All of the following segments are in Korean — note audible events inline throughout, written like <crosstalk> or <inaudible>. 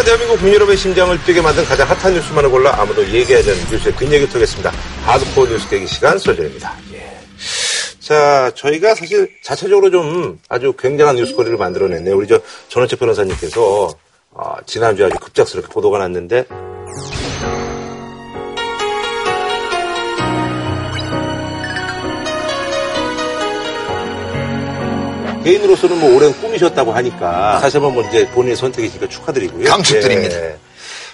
시간 대한민국 국민 여러분의 심장을 뛰게 만든 가장 핫한 뉴스만을 골라 아무도 얘기하지 않는 뉴스의 뒷얘기 털겠습니다. 하드코어 뉴스 깨기 시간 소절입니다. 예. 자, 저희가 사실 자체적으로 좀 아주 굉장한 뉴스거리를 만들어냈네요. 우리 저 전원책 변호사님께서 어, 지난주에 아주 급작스럽게 보도가 났는데 개인으로서는 뭐 오랜 꿈이셨다고 하니까 사실 한번 뭐 이제 본인의 선택이니까 축하드리고요. 감축드립니다. 예.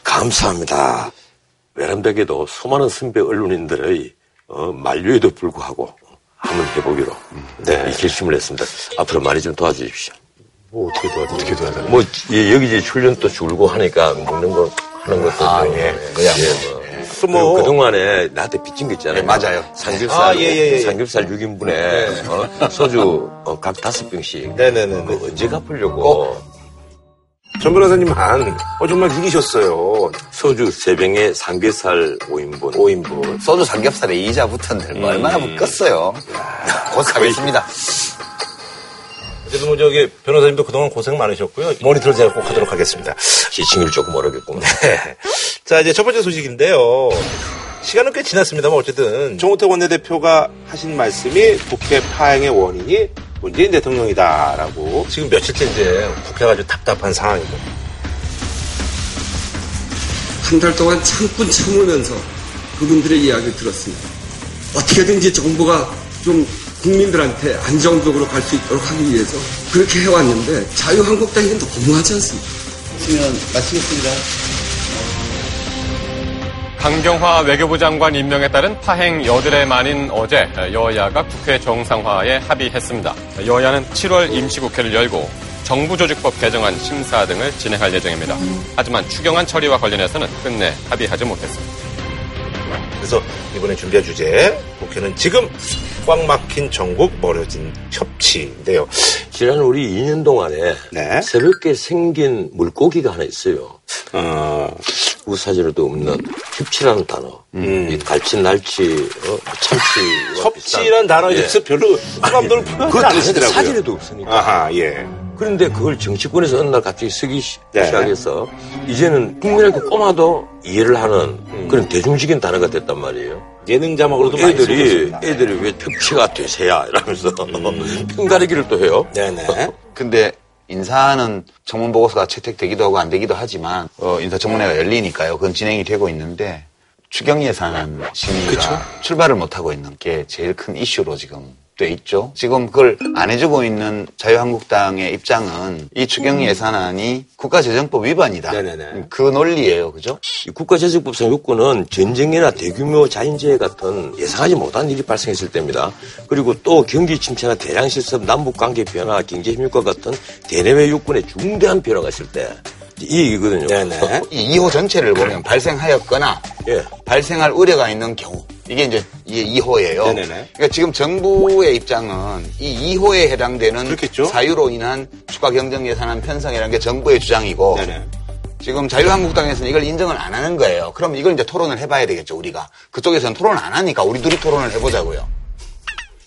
감사합니다. 외람되게도 수많은 선배 언론인들의 어, 만류에도 불구하고 한번 해보기로 네, 이 결심을 했습니다. 앞으로 많이 좀 도와주십시오. 뭐 어떻게 도와드려? 어떻게 도와드려? 뭐 예, 여기저기 출연도 줄고 하니까 먹는 거 하는 것도 아, 좀, 예. 그냥 뭐. 그뭐 그동안에 나한테 빚진 거 있잖아요. 네, 맞아요. 삼겹살, 아, 예, 예, 예. 삼겹살 6인분에 어, 소주 어, 각 다섯 병씩. 네네네. 그거 언제 갚으려고. 전 변호사님만 어, 정말 죽이셨어요. 소주 3병에 삼겹살 5인분. 5인분. 소주 삼겹살에 이자 붙었는데 뭐 얼마나 묶었어요. 곧 사겠습니다. 어쨌든 뭐 저기 변호사님도 그동안 고생 많으셨고요. 모니터를 제가 꼭 하도록 하겠습니다. 지칭을 조금 어렵겠구만. 네. <laughs> 자, 이제 첫 번째 소식인데요. 시간은 꽤 지났습니다만 어쨌든 정우택 원내대표가 하신 말씀이 국회 파행의 원인이 문재인 대통령이다라고 지금 며칠째 이제 국회가 아주 답답한 상황이고 한 달 동안 참고 참으면서 그분들의 이야기를 들었습니다. 어떻게든지 정부가 좀 국민들한테 안정적으로 갈 수 있도록 하기 위해서 그렇게 해왔는데 자유한국당이 너무하지 않습니까? 있으면 마치겠습니다. 강경화 외교부 장관 임명에 따른 파행 여들의 만인 어제 여야가 국회 정상화에 합의했습니다. 여야는 7월 임시국회를 열고 정부조직법 개정안 심사 등을 진행할 예정입니다. 하지만 추경안 처리와 관련해서는 끝내 합의하지 못했습니다. 그래서 이번에 준비한 주제 국회는 지금 꽉 막힌 전국 멀어진 협치인데요. 지난 우리 2년 동안에 네. 새롭게 생긴 물고기가 하나 있어요. 어, 우사전에도 없는 협치라는 단어. 이 갈치, 날치, 어, 참치. 협치란 단어에 대해서 별로 호감도를 표현하지 그것도 않으시더라고요. 사진에도 없으니까. 아하, 예. 그런데 그걸 정치권에서 어느 날 갑자기 쓰기 시- 네. 시작해서 이제는 국민한테 꼬마도 이해를 하는 그런 대중적인 단어가 됐단 말이에요. 예능 자막으로도 애들이. 애들이 왜 협치가 되세야 이러면서 <laughs> 편가르기를 또 해요. 네네. <laughs> 근데 인사는 청문 보고서가 채택되기도 하고 안 되기도 하지만 어, 인사청문회가 열리니까요. 그건 진행이 되고 있는데 추경 예산 심의가 출발을 못 하고 있는 게 제일 큰 이슈로 지금 돼 있죠. 지금 그걸 안 해주고 있는 자유한국당의 입장은 이 추경 예산안이 국가재정법 위반이다. 네네네. 그 논리예요, 그죠? 이 국가재정법상 요건은 전쟁이나 대규모 자연재해 같은 예상하지 못한 일이 발생했을 때입니다. 그리고 또 경기 침체나 대량 실습, 남북 관계 변화, 경제 협력과 같은 대내외 요건에 중대한 변화가 있을 때 이 얘기거든요. 네네. 이 2호 전체를 보면 발생하였거나 예. 발생할 우려가 있는 경우 이게 이제 이게 2호예요. 네네네. 그러니까 지금 정부의 입장은 이 2호에 해당되는 그렇겠죠. 사유로 인한 추가 경정 예산안 편성이라는 게 정부의 주장이고 네네. 지금 자유한국당에서는 이걸 인정을 안 하는 거예요. 그럼 이걸 이제 토론을 해봐야 되겠죠 우리가 그쪽에서는 토론을 안 하니까 우리 둘이 토론을 해보자고요.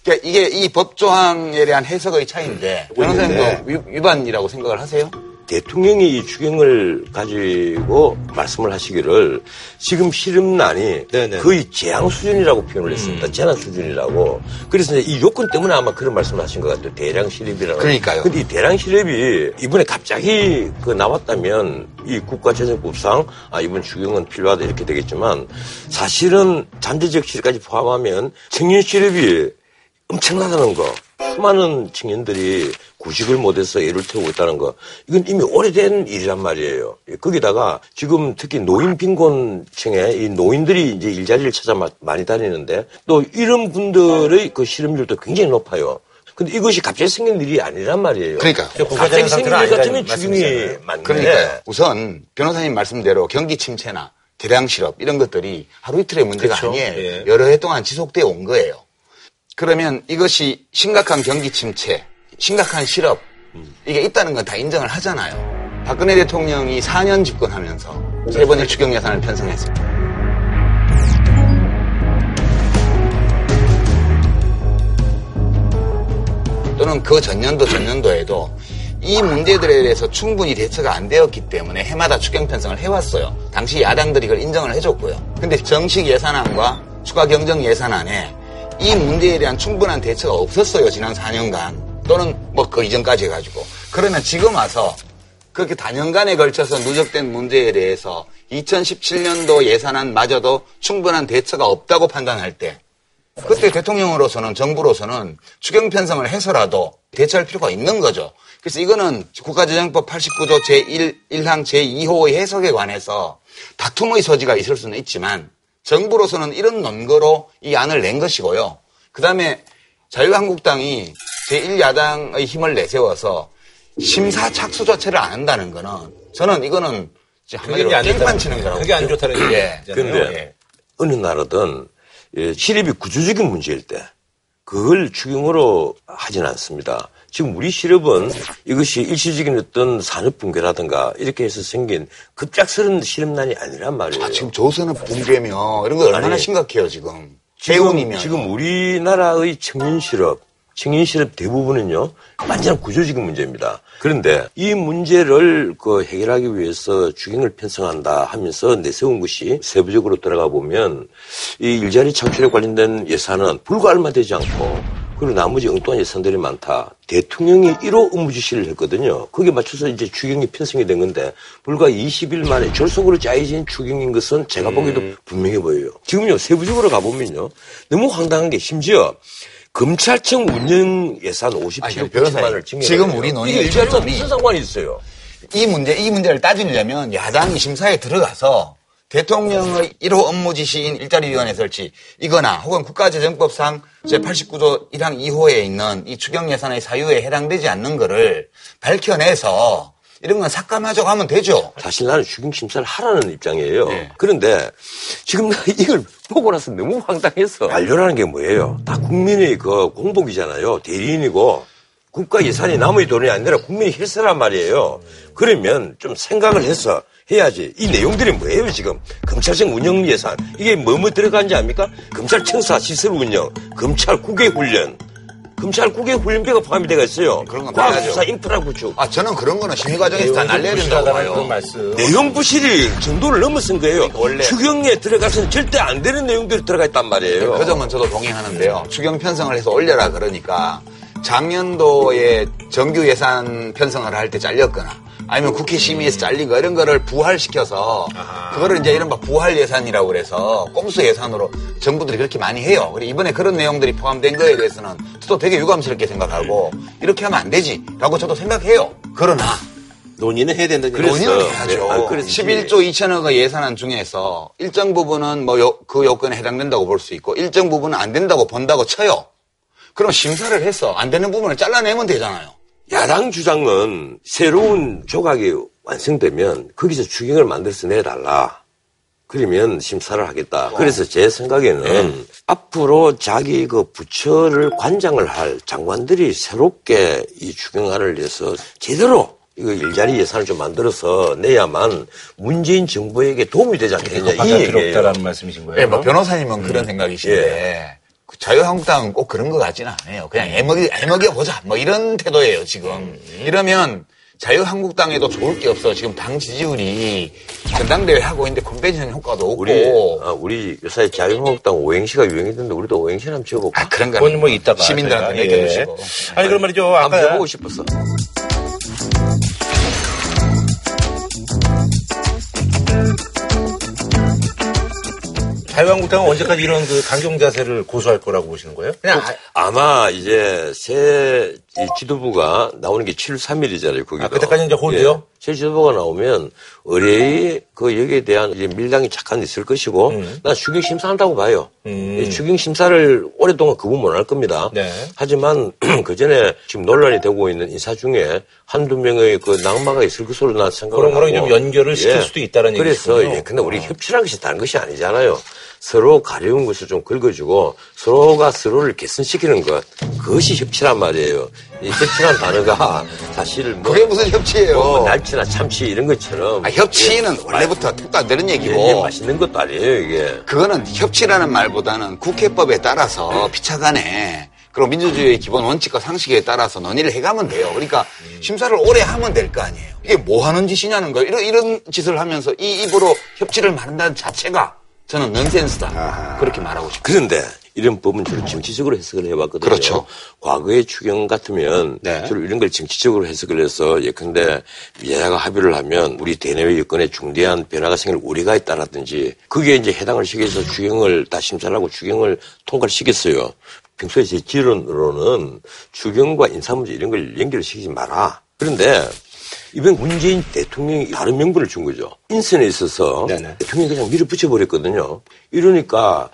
그러니까 이게 이 법조항에 대한 해석의 차이인데 변호사님도 위- 위반이라고 생각을 하세요? 대통령이 이 추경을 가지고 말씀을 하시기를 지금 실험난이 네네. 음. 거의 재앙 수준이라고 표현을 했습니다. 재난 수준이라고. 그래서 이제 이 요건 때문에 아마 그런 말씀을 하신 것 같아요. 대량 실업이라는. 그러니까요. 근데 이 대량 실업이 이번에 갑자기 그 나왔다면 이 국가재정법상 아, 이번 추경은 필요하다 이렇게 되겠지만 사실은 잠재적 실까지 포함하면 청년 실업이 엄청나다는 거. 수많은 청년들이 구직을 못해서 애를 태우고 있다는 거. 이건 이미 오래된 일이란 말이에요. 예, 거기다가 지금 특히 노인 빈곤층에 이 노인들이 이제 일자리를 찾아 마- 많이 다니는데 또 이런 분들의 그 실업률도 굉장히 높아요. 근데 이것이 갑자기 생긴 일이 아니란 말이에요. 그러니까요. 갑자기 생긴 일 같으면 말씀이잖아요. 맞는데. 그러니까요. 우선 변호사님 말씀대로 경기 침체나 대량 실업 이런 것들이 하루 이틀의 문제가 그렇죠. 아니에요. 예. 여러 해 동안 지속되어 온 거예요. 그러면 이것이 심각한 경기 침체, 심각한 실업 이게 있다는 건 다 인정을 하잖아요. 박근혜 대통령이 4년 집권하면서 세 번의 추경 예산을 편성했습니다. 또는 그 전년도 전년도에도 이 문제들에 대해서 충분히 대처가 안 되었기 때문에 해마다 추경 편성을 해왔어요. 당시 야당들이 그걸 인정을 해줬고요. 근데 정식 예산안과 추가 경정 예산안에 이 문제에 대한 충분한 대처가 없었어요. 지난 4년간 또는 뭐 그 이전까지 해가지고 그러면 지금 와서 그렇게 단연간에 걸쳐서 누적된 문제에 대해서 2017년도 예산안마저도 충분한 대처가 없다고 판단할 때 그때 대통령으로서는 정부로서는 추경 편성을 해서라도 대처할 필요가 있는 거죠. 그래서 이거는 국가재정법 89조 제1, 1항 제2호의 해석에 관해서 다툼의 소지가 있을 수는 있지만 정부로서는 이런 논거로 이 안을 낸 것이고요. 그 다음에 자유한국당이 제1야당의 힘을 내세워서 심사 착수 자체를 안 한다는 거는 저는 이거는 한마디로 깽판 치는 거라고. 그게 안 좋다는 얘기죠. 예. 근데 어느 나라든 예, 시립이 구조적인 문제일 때 그걸 추경으로 하진 않습니다. 지금 우리 시립은 이것이 일시적인 어떤 산업 붕괴라든가 이렇게 해서 생긴 급작스러운 시립난이 아니란 말이에요. 아, 지금 조선업 붕괴며 이런 거 얼마나 아니, 심각해요, 지금. 지금, 재운이면. 지금 우리나라의 청년 실업, 청년 실업 대부분은요, 완전 구조적인 문제입니다. 그런데 이 문제를 그 해결하기 위해서 주경을 편성한다 하면서 내세운 것이 세부적으로 들어가 보면 이 일자리 창출에 관련된 예산은 불과 얼마 되지 않고 그리고 나머지 엉뚱한 예산들이 많다. 대통령이 1호 업무 지시를 했거든요. 거기에 맞춰서 이제 추경이 편성이 된 건데 불과 20일 만에 졸속으로 짜여진 추경인 것은 제가 보기에도 분명해 보여요. 지금요 세부적으로 가보면요 너무 황당한 게 심지어 검찰청 운영 예산 57억 아니, 변호사님, 9천만을 증액 지금 우리 논의의 이게 일자리와 무슨 상관이 있어요? 이 문제, 이 문제를 따지려면 야당이 심사에 들어가서 대통령의 1호 업무 지시인 일자리위원회 설치, 이거나 혹은 국가재정법상 제89조 1항 2호에 있는 이 추경 예산의 사유에 해당되지 않는 거를 밝혀내서 이런 건 삭감하자고 하면 되죠. 사실 나는 추경 심사를 하라는 입장이에요. 네. 그런데 지금 나 <laughs> 이걸 보고 나서 너무 황당해서 완료라는 게 뭐예요? 다 국민의 그 공복이잖아요. 대리인이고 국가 예산이 남의 돈이 아니라 국민의 힐세란 말이에요. 그러면 좀 생각을 해서 해야지. 이 내용들이 뭐예요, 지금? 검찰청 운영 예산. 이게 뭐뭐 들어간지 압니까? 검찰청사 시설 운영, 검찰 국외 훈련, 검찰 국외 훈련비가 포함이 되어 있어요. 그런 건 과학. 수사 인프라 구축. 아, 저는 그런 거는 심의 과정에서 다 날려야 된다고 봐요. 말씀. 내용 부실이 정도를 넘어선 거예요. 원래- 추경에 들어가서는 절대 안 되는 내용들이 들어가 있단 말이에요. 그 점은 저도 동의하는데요. 추경 편성을 해서 올려라 그러니까 작년도에 정규 예산 편성을 할 때 잘렸거나 아니면 국회 심의에서 잘린 거 이런 거를 부활시켜서 그거를 이제 이른바 부활 예산이라고 그래서 꼼수 예산으로 정부들이 그렇게 많이 해요. 그리고 이번에 그런 내용들이 포함된 거에 대해서는 저도 되게 유감스럽게 생각하고 이렇게 하면 안 되지라고 저도 생각해요. 그러나 논의는 해야 된다는 얘기죠. 논의는 해야죠. 네, 아, 그래서 11조 2천억의 예산안 중에서 일정 부분은 뭐 그 요건에 해당된다고 볼 수 있고 일정 부분은 안 된다고 본다고 쳐요. 그럼 심사를 해서 안 되는 부분을 잘라내면 되잖아요. 야당 주장은 새로운 조각이 완성되면 거기서 추경을 만들어서 내달라. 그러면 심사를 하겠다. 그래서 제 생각에는 앞으로 자기 그 부처를 관장을 할 장관들이 새롭게 이 추경안을 내서 제대로 이거 일자리 예산을 좀 만들어서 내야만 문재인 정부에게 도움이 되지 않겠냐. 이 바깥 필요 얘기예요. 없다라는 말씀이신 거예요. 네, 뭐 변호사님은 그런 생각이신데 그 자유한국당은 꼭 그런 것 같지는 않아요. 그냥 애먹이 애먹여 보자. 뭐 이런 태도예요 지금. 이러면 자유한국당에도 좋을 게 없어. 지금 당 지지율이 전당대회 하고 있는데 콤페이션 효과도 없고. 우리, 아, 우리 요새 자유한국당 오행시가 유행했는데 우리도 오행시 한번 지어볼까? 아 그런 거 그건 뭐 이따가 시민들한테 저희가, 얘기해 예. 주시고. 아니 그럼 말이죠. 한번 아까 해보고 싶었어. 자유한국당은 언제까지 이런 그 강경 자세를 고수할 거라고 보시는 거예요? 그냥 아, 아마 이제 새이 지도부가 나오는 게 7월 3일이잖아요. 거기도. 아, 그때까지 이제 홀드요? 예. 새 지도부가 나오면 의뢰의 그 여기에 대한 이제 밀당이 잠깐 있을 것이고 음. 난 추경 심사한다고 봐요. 이 추경 심사를 오랫동안 그분 못할 겁니다. 네. 하지만 <clears throat> 그 전에 지금 논란이 되고 있는 인사 중에 한두 명의 그 낙마가 있을 것으로 난 생각을 그런 거랑. 좀 연결을 시킬 수도 있다는 그래서 얘기시군요. 예, 근데 우리 협치라는 것이 다른 것이 아니잖아요. 서로 가려운 것을 좀 긁어주고 서로가 서로를 개선시키는 것 그것이 협치란 말이에요. 이 협치란 단어가 <laughs> 사실 뭐, 그게 무슨 협치예요? 뭐 날치나 참치 이런 것처럼 아, 협치는 예, 원래부터 택도 안 되는 예, 얘기고. 예, 맛있는 것도 아니에요 이게. 그거는 협치라는 말보다는 국회법에 따라서 피차간에 그 그리고 민주주의의 기본 원칙과 상식에 따라서 논의를 해가면 돼요. 그러니까 심사를 오래 하면 될 거 아니에요. 이게 뭐 하는 짓이냐는 거예요. 이런, 이런 짓을 하면서 이 입으로 협치를 말한다는 자체가 저는 넌센스다. 그렇게 말하고 싶어요. 그런데 이런 법은 주로 정치적으로 해석을 해왔거든요. 그렇죠. 과거의 추경 같으면 네. 주로 이런 걸 정치적으로 해석을 해서 예컨대 여야가 합의를 하면 우리 대내외 여건에 중대한 변화가 생길 우려가 있다라든지 그게 이제 해당을 시켜서 추경을 다 심사를 하고 추경을 통과를 시켰어요. 평소에 제 지론으로는 추경과 인사 문제 이런 걸 연결시키지 마라. 그런데 이번 문재인 대통령이 다른 명분을 준 거죠. 인선에 있어서 네네. 대통령이 그냥 밀어붙여 버렸거든요. 이러니까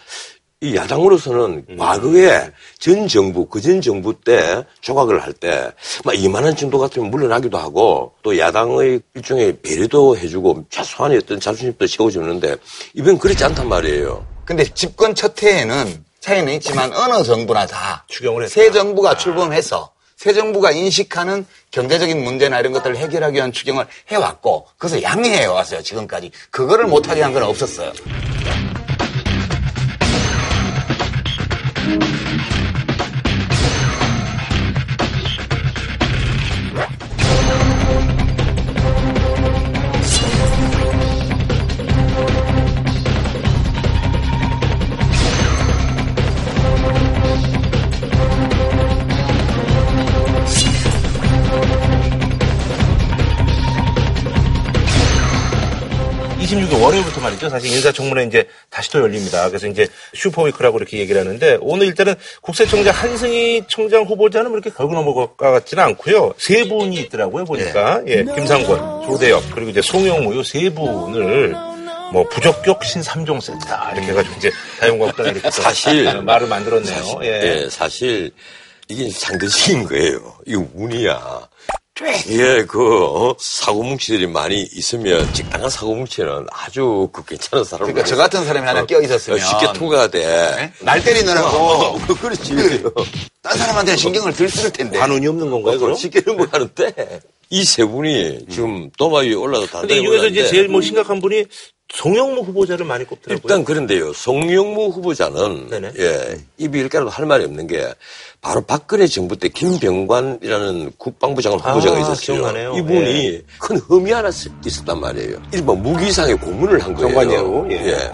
이 야당으로서는 과거에 전 정부, 그 전 정부 때 조각을 할 때, 막 2만원 정도 같으면 물러나기도 하고, 또 야당의 일종의 배려도 해주고, 최소한의 어떤 자존심도 세워주는데, 이번 그렇지 않단 말이에요. 근데 집권 첫 해에는 차이는 있지만 어느 정부나 다 추경을 했다. 새 정부가 출범해서 새 정부가 인식하는 경제적인 문제나 이런 것들을 해결하기 위한 추경을 해왔고 그래서 양해해 왔어요 지금까지 그거를 못하게 한 건 없었어요. 26일 월요일부터 말이죠. 사실 인사청문회 이제 다시 또 열립니다. 그래서 이제 슈퍼위크라고 이렇게 얘기를 하는데 오늘 일단은 국세청장 한승희 청장 후보자는 뭐 이렇게 걸고 넘어갈 것 같지는 않고요. 세 분이 있더라고요. 보니까 예, 김상곤, 조대엽 그리고 이제 송영무 요 세 분을 뭐 부적격 신삼종 세트다 이렇게 해가지고 이제 자유한국당이 이렇게 또 사실 말을 만들었네요. 예. 예, 사실 이게 상대적인 거예요. 이거 운이야. 예, 그 어, 사고뭉치들이 많이 있으면 직당한 사고뭉치는 아주 그 괜찮은 사람. 그러니까 저 같은 사람이 하나 껴 있었으면 쉽게 통과가 돼. 날 때리느라고 어, 그렇지. 딴 사람한테는 신경을 들 쓸 텐데. 관운이 없는 건가요? 그럼? 쉽게 넘어가는데 이 세 분이 지금 도마 위에 올라도 근데 단단히 이 중에서 이제 제일 뭐 심각한 분이 송영무 후보자를 많이 꼽더라고요. 일단 그런데요. 송영무 후보자는 네네. 예, 입이 일가라도 할 말이 없는 게 바로 박근혜 정부 때 김병관이라는 국방부 장관 후보자가 아, 있었어요. 기억나네요. 이분이 예. 큰 흠이 하나 있- 있었단 말이에요. 일본 무기상의 고문을 한 거예요. 정관예우, 예.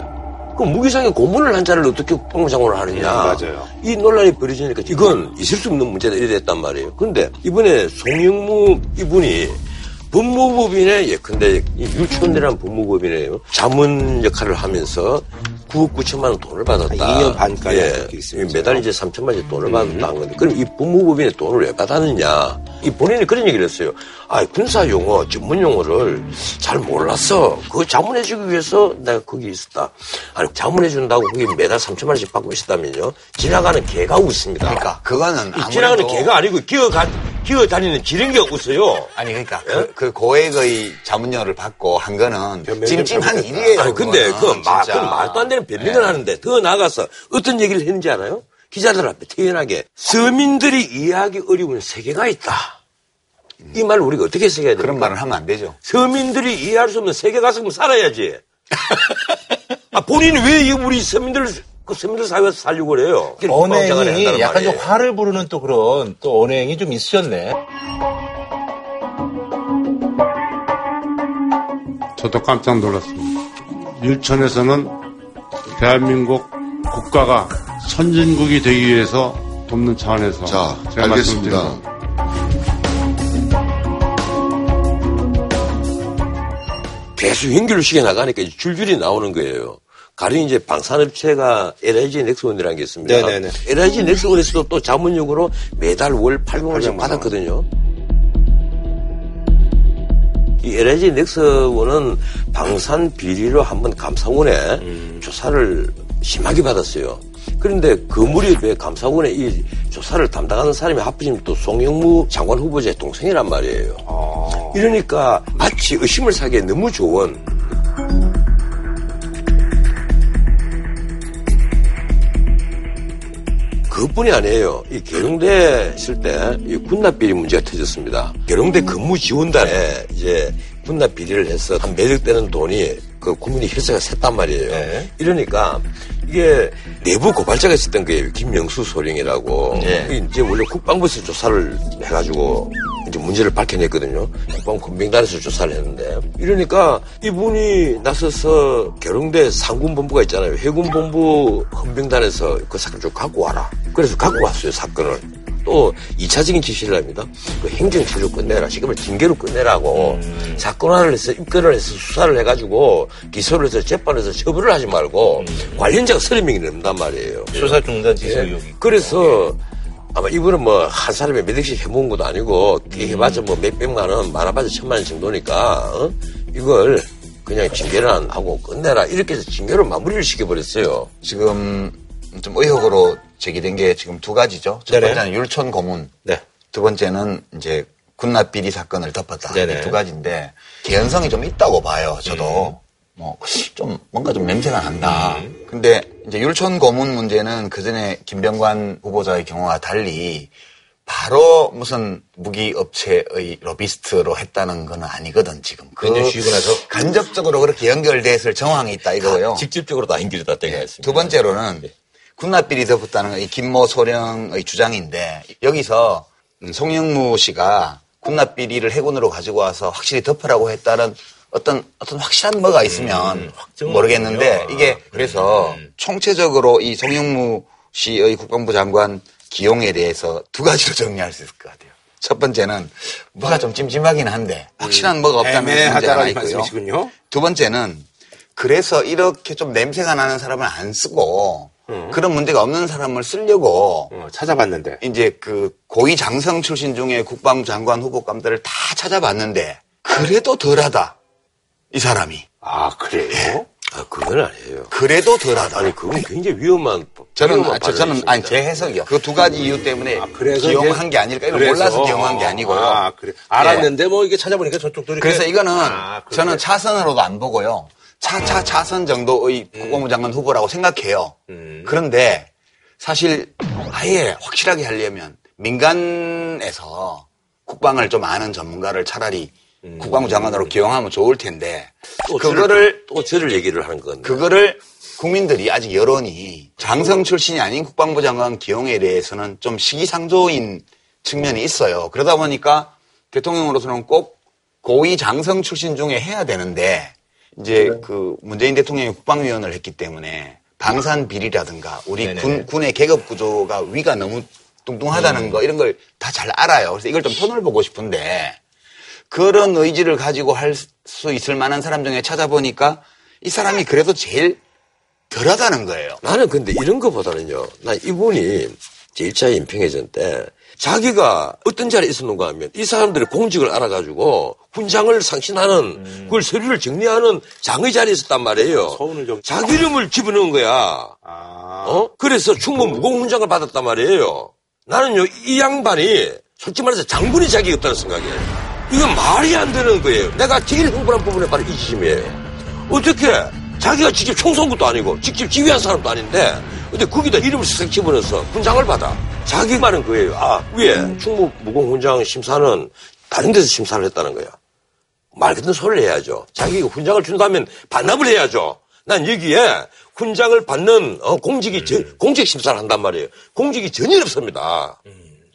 그 무기상의 고문을 한 자를 어떻게 국방부 장관을 하느냐. 음, 맞아요. 이 논란이 벌어지니까 이건 있을 수 없는 문제다 이래 됐단 말이에요. 그런데 이번에 송영무 이분이 법무법인의 예컨대 이 유치원이라는 법무법인의 자문 역할을 하면서 9억 9천만 원 돈을 받았다. 한 2년 반가량 예. 매달 이제 3천만 원씩 돈을 받았다는 건데 그럼 이 법무법인의 돈을 왜 받았느냐? 이 본인이 그런 얘기를 했어요. 아 군사 용어, 전문 용어를 잘 몰랐어. 그거 자문해 주기 위해서 내가 거기 있었다. 아니 자문해 준다고 거기 매달 3천만 원씩 받고 있었다면요. 지나가는 개가 웃습니다. 그러니까 그거는 지나가는 개가 아니고 기어 가 기어 다니는 지렁이가 웃어요. 아니 그러니까 그, 그 고액의 자문료를 받고 한 거는 찜찜한 일이에요. 아니 근데 그 말, 진짜. 말도 안 되는 변명을 하는데 더 나아가서 어떤 얘기를 했는지 알아요? 기자들 앞에 태연하게 서민들이 이해하기 어려운 세계가 있다. 이 말을 우리가 어떻게 해석해야 됩니까? 그런 말을 하면 안 되죠. 서민들이 이해할 수 없는 세계 가서 살아야지. <laughs> 아, 본인이 왜이 우리 서민들 그 서민들 사회에서 살려고 그래요? 언행이 약간 좀 화를 부르는 또 그런 또 언행이 좀 있으셨네. 저도 깜짝 놀랐습니다. 율천에서는 대한민국 국가가 선진국이 되기 위해서 돕는 차원에서 자, 제가 알겠습니다. 계속 시켜 나가니까 줄줄이 나오는 거예요. 가령 이제 방산업체가 LIG 넥스원이라는 게 있습니다. 네네네. LIG 넥스원에서도 또 자문용으로 매달 월 800만원씩 받았거든요. 이 LIG 넥스원은 방산 비리로 한번 감사원에 조사를 심하게 받았어요. 그런데 그 무렵에 감사원에 이 조사를 담당하는 사람이 하필이면 또 송영무 장관 후보자의 동생이란 말이에요. 이러니까 마치 의심을 사기에 너무 좋은 그뿐이 아니에요. 이 계룡대 있을 때 이 군납 비리 문제가 터졌습니다. 계룡대 근무 지원단에 이제 군납 비리를 해서 한 매덕되는 돈이 그 국민의 혈세가 샜단 말이에요. 네. 이러니까 이게 내부 고발자가 있었던 거예요. 김명수 소령이라고. 네. 이제 원래 국방부에서 조사를 해가지고 이제 문제를 밝혀냈거든요. 국방부 군병단에서 조사를 했는데 이러니까 이분이 나서서 계룡대 상군본부가 있잖아요. 해군본부 헌병단에서 그 사건 좀 갖고 와라. 그래서 갖고 왔어요 사건을. 또 2차적인 지시를 합니다. 그 행정처리로 끝내라. 지금은 징계로 끝내라고. 사건화를 해서 입건을 해서 수사를 해가지고 기소를 해서 재판에서 처벌을 하지 말고 관련자가 서른 명이 넘단 말이에요. 수사 중단 지시 예. 의혹이. 그래서 아마 이분은 뭐 한 사람이 몇 억씩 해먹은 것도 아니고 해봤자 뭐 몇백만 원, 많아봤자 천만 원 정도니까 어? 이걸 그냥 징계를 안 하고 끝내라 이렇게 해서 징계로 마무리를 시켜버렸어요. 지금 좀 의혹으로 제기된 게 지금 두 가지죠. 첫 네네. 번째는 율촌 고문. 네. 두 번째는 이제 군납 비리 사건을 덮었다. 네네. 이두 가지인데 개연성이 좀 있다고 봐요. 저도 뭐 좀 뭔가 좀 냄새가 난다. 근데 이제 율촌 고문 문제는 그 전에 김병관 후보자의 경우와 달리 바로 무슨 무기 업체의 로비스트로 했다는 건 아니거든 지금. 그 쉬고 나서? 간접적으로 그렇게 연결됐을 정황이 있다 이거예요. 직접적으로 다 연결이 다 되가 있습니다. 두 번째로는 군납비리 덮었다는 이 김모 소령의 주장인데 여기서 음, 송영무 씨가 군납비리를 해군으로 가지고 와서 확실히 덮으라고 했다는 어떤 어떤 확실한 뭐가 있으면 확정은 모르겠는데 없군요. 이게 그래서 총체적으로 이 송영무 씨의 국방부 장관 기용에 대해서 두 가지로 정리할 수 있을 것 같아요. 첫 번째는 뭐가 좀 찜찜하긴 한데 확실한 뭐가 없다면 문제 하나 있고요. 말씀이시군요. 두 번째는 그래서 이렇게 좀 냄새가 나는 사람을 안 쓰고 그런 문제가 없는 사람을 쓰려고 어, 찾아봤는데. 이제 그 고위 장성 출신 중에 국방부 장관 후보 감들을 다 찾아봤는데 그래도 덜하다 이 사람이 아, 그래요? 아, 그건 아니에요. 그래도 덜하다. 아니, 그건 굉장히 위험한. 저는 위험한 아, 저, 저는. 아니 제 해석이요. 그 두 가지 이유 때문에 아, 그래서 기용한 게 아닐까 그래서, 몰라서 기용한 게 아니고요. 아, 그래. 알았는데 뭐 이게 찾아보니까 저쪽도. 그래서 이거는 아. 저는 차선으로도 안 보고요. 차차 차선 정도의 국방부 장관 후보라고 생각해요. 음. 그런데 사실 아예 확실하게 하려면 민간에서 국방을 좀 아는 전문가를 차라리 국방부 장관으로 기용하면 좋을 텐데 또 그거를 저를, 또 저를 얘기를 하는 건. 그거를 국민들이 아직 여론이 장성 출신이 아닌 국방부 장관 기용에 대해서는 좀 시기상조인 측면이 있어요. 그러다 보니까 대통령으로서는 꼭 고위 장성 출신 중에 해야 되는데 이제 그 문재인 대통령이 국방위원을 했기 때문에 방산 비리라든가 우리 네네. 군, 군의 계급 구조가 위가 너무 뚱뚱하다는 거 이런 걸 다 잘 알아요. 그래서 이걸 좀 손을 보고 싶은데 그런 의지를 가지고 할 수 있을 만한 사람 중에 찾아보니까 이 사람이 그래도 제일 덜하다는 거예요. 나는 근데 이런 거보다는요. 나 이분이 제1차 인평회전 때 자기가 어떤 자리에 있었는가 하면 이 사람들의 공직을 알아가지고 훈장을 상신하는 그걸 서류를 정리하는 장의 자리에 있었단 말이에요. 서운을 좀- 자기 이름을 집어넣은 거야. 아. 어? 그래서 충무 무공 훈장을 받았단 말이에요. 나는요, 이 양반이 솔직히 말해서 장군이 자격이 없다는 생각이에요. 이건 말이 안 되는 거예요. 내가 제일 흥분한 부분이 바로 이 지점이에요. 어떻게 자기가 직접 총쏜 것도 아니고 직접 지휘한 사람도 아닌데 근데 거기다 이름을 쓱 집어넣어서 훈장을 받아. 자기 말은 그예요. 아, 위에 충무 무공훈장 심사는 다른 데서 심사를 했다는 거야. 말 같은 소리를 해야죠. 자기가 훈장을 준다면 반납을 해야죠. 난 여기에 훈장을 받는 어, 공직이 전- 공직 심사를 한단 말이에요. 공직이 전혀 없습니다.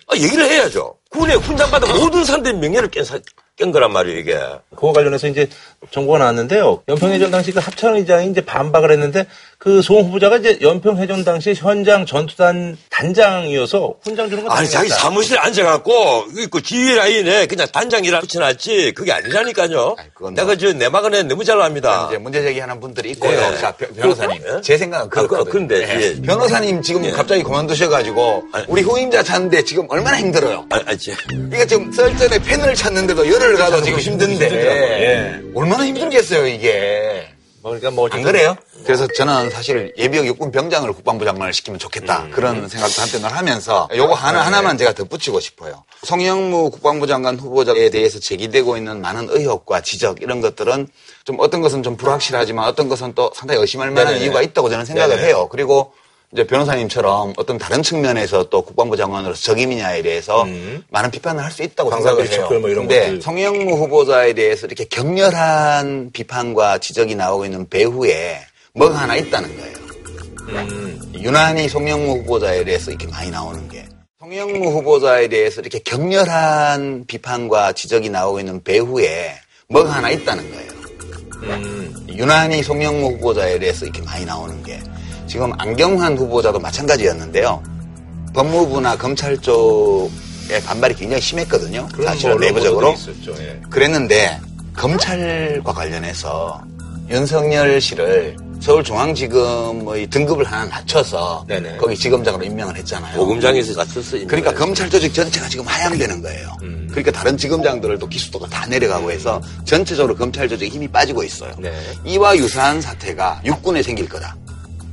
아, 얘기를 해야죠. 군에 훈장 받은 모든 사람들의 명예를 깬, 사- 깬 거란 말이에요, 이게. 그와 관련해서 이제 정보가 나왔는데요. 연평해전 당시 그 합창 의장이 이제 반박을 했는데 그송 후보자가 이제 연평 해전 당시 현장 전투단 단장이어서 훈장 주는 건 아니, 자기. 사무실에 앉아갖고, 그 지휘 라인에 그냥 단장이라 붙여놨지, 그게 아니라니까요. 아니, 그건 내가 저 내막은에 너무 잘 압니다. 이제 문제 제기하는 분들이 있고요. 네. 자, 변- 변호사님. 그- 제 생각은 아, 그- 그렇거든요. 근데, 예. 예. 변호사님 지금 예. 갑자기 그만두셔가지고 아니. 우리 후임자 찾는데 지금 얼마나 힘들어요. 아, 아, 제- 이게 지금 썰전에 펜을 찾는데도 열흘 가도 지금 힘든데 예. 얼마나 힘들겠어요 이게. 뭐 그러니까 뭐 안 그래요? 그래서 저는 사실 예비역 육군 병장을 국방부 장관을 시키면 좋겠다 그런 생각도 한편으로 하면서 요거 하나 하나만 제가 덧붙이고 싶어요. 송영무 국방부 장관 후보자에 대해서 제기되고 있는 많은 의혹과 지적 이런 것들은 좀 어떤 것은 좀 불확실하지만 어떤 것은 또 상당히 의심할 만한 네네. 이유가 있다고 저는 생각을 네네. 해요. 그리고 이제 변호사님처럼 어떤 다른 측면에서 또 국방부 장관으로서 적임이냐에 대해서 음. 많은 비판을 할 수 있다고 생각을 해요. 측근 뭐. 송영무 후보자에 대해서 이렇게 격렬한 비판과 지적이 나오고 있는 배후에 뭐가 하나 있다는 거예요. 음. 유난히 송영무 후보자에 대해서 이렇게 많이 나오는 게 송영무 후보자에 대해서 이렇게 격렬한 비판과 지적이 나오고 있는 배후에 뭐가 하나 있다는 거예요. 음. 유난히 송영무 후보자에 대해서 이렇게 많이 나오는 게 지금 안경환 후보자도 마찬가지였는데요. 법무부나 검찰 쪽의 반발이 굉장히 심했거든요. 사실은 뭐 내부적으로. 예. 그랬는데 검찰과 관련해서 윤석열 씨를 서울중앙지검의 등급을 하나 낮춰서 네네. 거기 지검장으로 임명을 했잖아요. 보금장에서 갇혔어. 그러니까 검찰 조직 전체가 지금 하향되는 거예요. 음. 그러니까 다른 지검장들도 기수도가 다 내려가고 해서 전체적으로 검찰 조직에 힘이 빠지고 있어요. 네. 이와 유사한 사태가 육군에 생길 거다.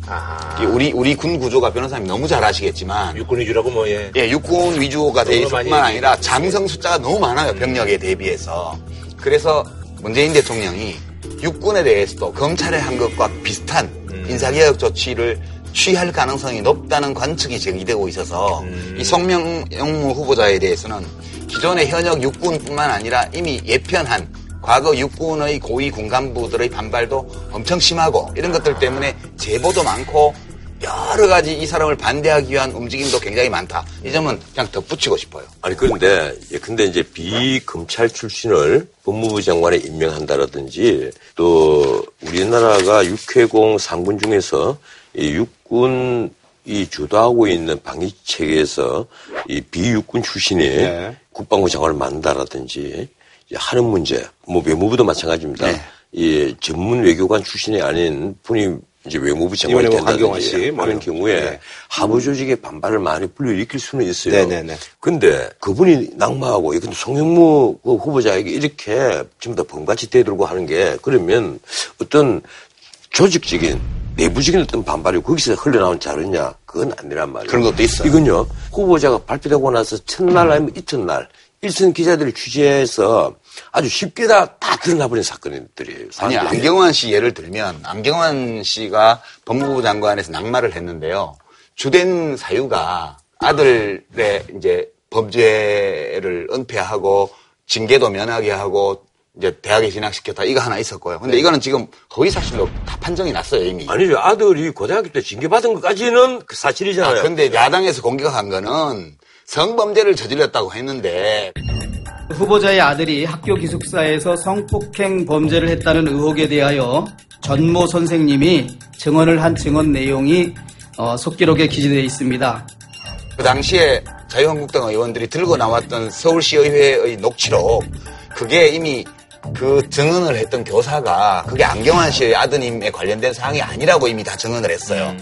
아. 이게 우리 우리 군 구조가 변호사님 너무 잘 아시겠지만 육군 위주라고 뭐 예. 예, 육군 위주가 돼 너무 있을 뿐만 아니라. 장성 숫자가 너무 많아요. 병력에 대비해서. 그래서 문재인 대통령이 육군에 대해서도 검찰의 한 것과 비슷한 음. 인사개혁 조치를 취할 가능성이 높다는 관측이 제기되고 있어서 음. 이 송명영무 후보자에 대해서는 기존의 현역 육군뿐만 아니라 이미 예편한 과거 육군의 고위 군간부들의 반발도 엄청 심하고 이런 것들 때문에 제보도 많고 여러 가지 이 사람을 반대하기 위한 움직임도 굉장히 많다. 이 점은 그냥 덧붙이고 싶어요. 아니 그런데 예, 근데 이제 비검찰 출신을 법무부 장관에 임명한다라든지 또 우리나라가 육해공 상군 중에서 이 육군 이 주도하고 있는 방위 체계에서 이 비육군 출신이 네. 국방부 장관을 만든다라든지 이제 하는 문제, 뭐 외무부도 마찬가지입니다. 네. 이 전문 외교관 출신이 아닌 분이 이제 외무부 장관이 뭐 된다든지 씨, 뭐 하는 이런. 경우에 네. 하부 조직의 반발을 많이 불러일으킬 수는 있어요. 네네네. 근데 그분이 낙마하고 근데 송영무 그 후보자에게 이렇게 전부 다 범같이 대들고 하는 게 그러면 어떤 조직적인 내부적인 어떤 반발이 거기서 흘러나온 자료냐 그건 아니란 말이에요. 그런 것도 있어요. 이건요 후보자가 발표되고 나서 첫날 아니면 이튿날 일선 기자들이 취재해서 아주 쉽게 다, 다 드러나버린 사건들이에요. 아니. 안경환 씨 예를 들면, 안경환 씨가 법무부 장관에서 낙마를 했는데요. 주된 사유가 아들의 이제 범죄를 은폐하고 징계도 면하게 하고 이제 대학에 진학시켰다. 이거 하나 있었고요. 근데 이거는 지금 허위사실로 다 판정이 났어요, 이미. 아니죠 아들이 고등학교 때 징계 받은 것까지는 그 사실이잖아요. 아, 근데 야당에서 공격한 거는 성범죄를 저질렀다고 했는데 후보자의 아들이 학교 기숙사에서 성폭행 범죄를 했다는 의혹에 대하여 전모 선생님이 증언을 한 증언 내용이 어, 속기록에 기재되어 있습니다. 그 당시에 자유한국당 의원들이 들고 나왔던 서울시의회의 녹취록 그게 이미 그 증언을 했던 교사가 그게 안경환 씨의 아드님에 관련된 사항이 아니라고 이미 다 증언을 했어요.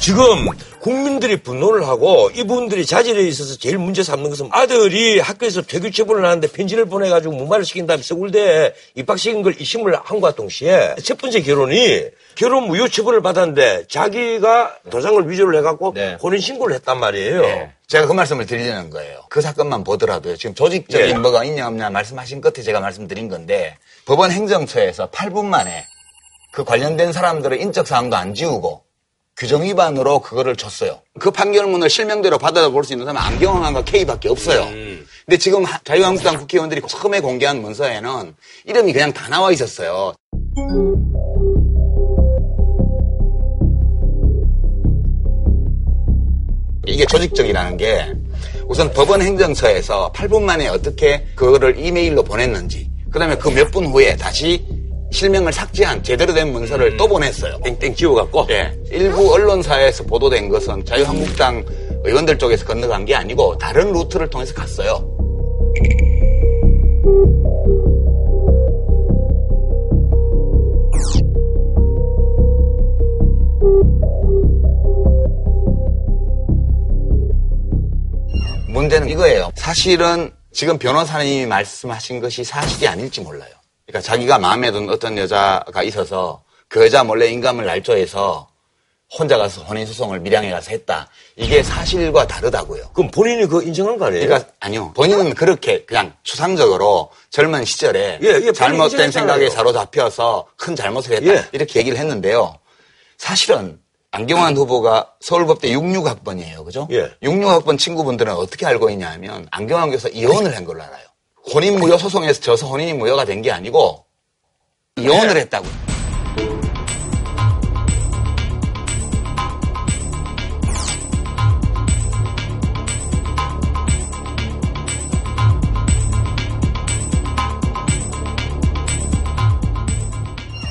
지금 국민들이 분노를 하고 이분들이 자질에 있어서 제일 문제 삼는 것은 아들이 학교에서 퇴교 처분을 하는데 편지를 보내가지고 무마를 시킨 다음에 서울대에 입학시킨 걸 이심을 한과 동시에 첫 번째 결혼이 결혼 무효 처분을 받았는데 자기가 도장을 위조를 해갖고 네. 혼인 신고를 했단 말이에요. 제가 그 말씀을 드리려는 거예요. 그 사건만 보더라도요. 지금 조직적인 예. 뭐가 있냐 없냐 말씀하신 끝에 제가 말씀드린 건데 법원 행정처에서 8분 만에 그 관련된 사람들의 인적 사항도 안 지우고 규정 위반으로 그거를 줬어요. 그 판결문을 실명대로 받아볼 수 있는 사람은 안경환과 K밖에 없어요. 근데 지금 하- 자유한국당 국회의원들이 처음에 공개한 문서에는 이름이 그냥 다 나와 있었어요. 이게 조직적이라는 게 우선 법원 행정처에서 8분 만에 어떻게 그거를 이메일로 보냈는지 그다음에 그 몇 분 후에 다시 실명을 삭제한 제대로 된 문서를 또 보냈어요. 땡땡 지워갖고 예. 일부 언론사에서 보도된 것은 자유한국당 의원들 쪽에서 건너간 게 아니고 다른 루트를 통해서 갔어요. 문제는 이거예요. 사실은 지금 변호사님이 말씀하신 것이 사실이 아닐지 몰라요. 그러니까 자기가 마음에 든 어떤 여자가 있어서 그 여자 몰래 인감을 날조해서 혼자 가서 혼인소송을 밀양에 가서 했다. 이게 사실과 다르다고요. 그럼 본인이 그거 인정한 거 아니에요? 그러니까 아니요. 본인은 그렇게 그냥 추상적으로 젊은 시절에 예, 예, 잘못된. 생각에 사로잡혀서 큰 잘못을 했다. 예. 이렇게 얘기를 했는데요. 사실은 안경환 후보가 서울법대 66학번이에요. 그죠? 예. 66학번 친구분들은 어떻게 알고 있냐 하면 안경환 교사 이혼을 한 걸로 알아요. 혼인 무효 소송에서 져서 혼인이 무효가 된 게 아니고 이혼을 네. 했다고.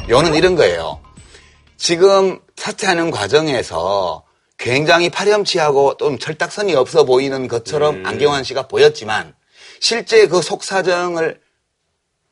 요는 이런 거예요. 지금 사퇴하는 과정에서 굉장히 파렴치하고 좀 철딱선이 없어 보이는 것처럼 안경환 씨가 보였지만 실제 그 속사정을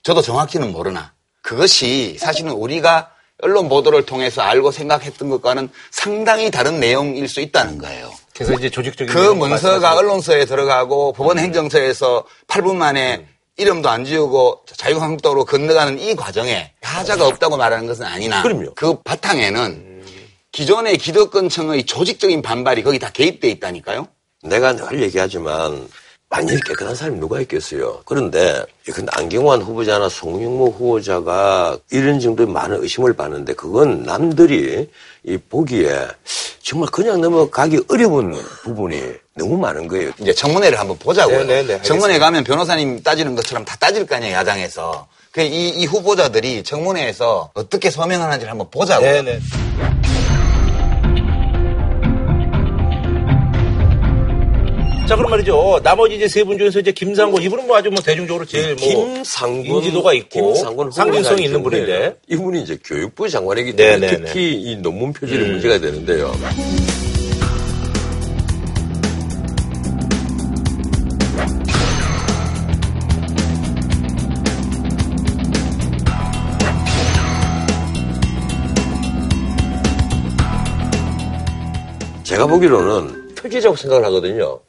저도 정확히는 모르나 그것이 사실은 우리가 언론 보도를 통해서 알고 생각했던 것과는 상당히 다른 내용일 수 있다는 거예요. 그래서 이제 조직적인 그 문서가 언론서에 들어가고 법원 행정처에서 8분 만에 이름도 안 지우고 자유한국당으로 건너가는 이 과정에 하자가 없다고 말하는 것은 아니나 그럼요. 그 바탕에는 기존의 기득권층의 조직적인 반발이 거기 다 개입돼 있다니까요. 내가 늘 얘기하지만 완전히 깨끗한 사람이 누가 있겠어요. 그런데 근데 안경환 후보자나 송영모 후보자가 이런 정도의 많은 의심을 받는데 그건 남들이 이 보기에 정말 그냥 넘어가기 어려운 부분이 너무 많은 거예요. 이제 청문회를 한번 보자고요. 네, 네, 네, 청문회 가면 변호사님 따지는 것처럼 다 따질 거 아니에요, 야당에서. 그 이, 이 후보자들이 청문회에서 어떻게 서명하는지를 한번 보자고요. 네네. 자, 그럼 말이죠. 나머지 이제 세 분 중에서 이제 김상곤, 이분은 뭐 아주 뭐 대중적으로 제일 뭐. 김상곤 인지도가 있고 김상곤 상징성이 있는 분인데. 이분이 이제 교육부 장관이기 때문에 네, 네, 네. 특히 이 논문 표절이 문제가 되는데요. 제가 보기로는 표절이라고 생각을 하거든요.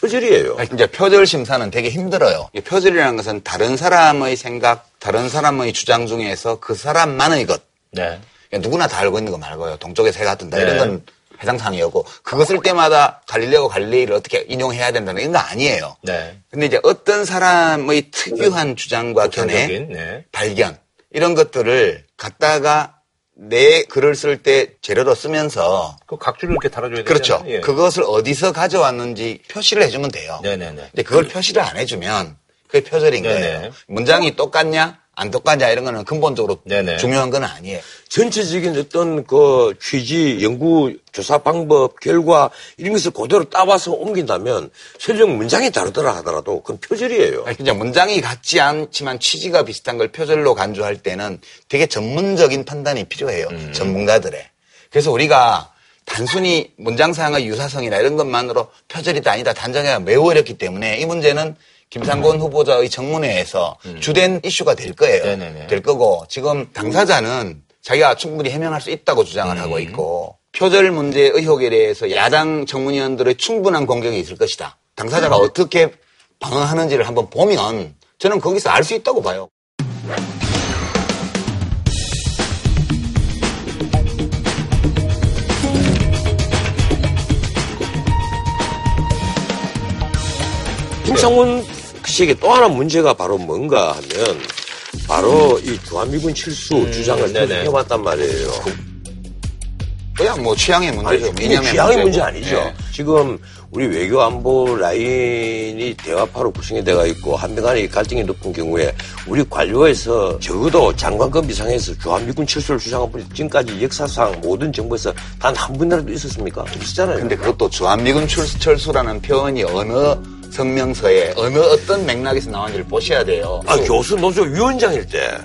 표절이에요. 이제 표절 심사는 되게 힘들어요. 이 표절이라는 것은 다른 사람의 생각, 다른 사람의 주장 중에서 그 사람만의 것. 네. 그러니까 누구나 다 알고 있는 거 말고요. 동쪽에 새가 뜬다. 네. 이런 건 해상상이었고, 쓸 때마다 갈릴레오 갈릴레이를 어떻게 인용해야 된다는 이런 거 아니에요. 네. 근데 이제 어떤 사람의 특유한 주장과 견해, 네. 발견, 이런 것들을 갖다가 내 글을 쓸 때 재료로 쓰면서 그 각주를 이렇게 달아줘야 되잖아요. 그렇죠. 예. 그것을 어디서 가져왔는지 표시를 해주면 돼요. 네네네. 근데 그걸 표시를 안 해주면 그게 표절인 네네. 거예요. 문장이 똑같냐 안 똑같냐 이런 거는 근본적으로 네네. 중요한 건 아니에요. 전체적인 어떤 그 취지, 연구, 조사 방법, 결과 이런 것을 그대로 따와서 옮긴다면 설령 문장이 다르더라 하더라도 그건 표절이에요. 그냥 문장이 같지 않지만 취지가 비슷한 걸 표절로 간주할 때는 되게 전문적인 판단이 필요해요. 음. 전문가들의. 그래서 우리가 단순히 문장상의 유사성이나 이런 것만으로 표절이다 아니다 단정하기가 매우 어렵기 때문에 이 문제는 김상곤 후보자의 정문회에서 주된 이슈가 될 거예요. 음. 네네네. 될 거고 지금 당사자는 자기가 충분히 해명할 수 있다고 주장을 하고 음. 있고 표절 문제 의혹에 대해서 야당 정문위원들의 충분한 공격이 있을 것이다. 당사자가 음. 어떻게 방어하는지를 한번 보면 저는 거기서 알 수 있다고 봐요. 김상훈 씨에게 또 하나 문제가 바로 뭔가 하면 바로 이 주한미군 칠수 주장을 네네. 해왔단 말이에요. 그냥 뭐 취향의 아니, 문제죠. 이념의 취향의 문제고. 문제 아니죠. 네. 지금 우리 외교 안보 라인이 대화파로 구성이 돼가 있고 한미 간의 갈등이 높은 경우에 우리 관료에서 적어도 장관급 이상에서 주한미군 철수를 주장한 분이 지금까지 역사상 모든 정부에서 단 한 분이라도 있었습니까? 없었잖아요. 근데 그것도 주한미군 철수, 철수라는 표현이 어느 성명서에 어느 어떤 맥락에서 나왔는지를 보셔야 돼요. 아, 교수 노조 위원장일 때.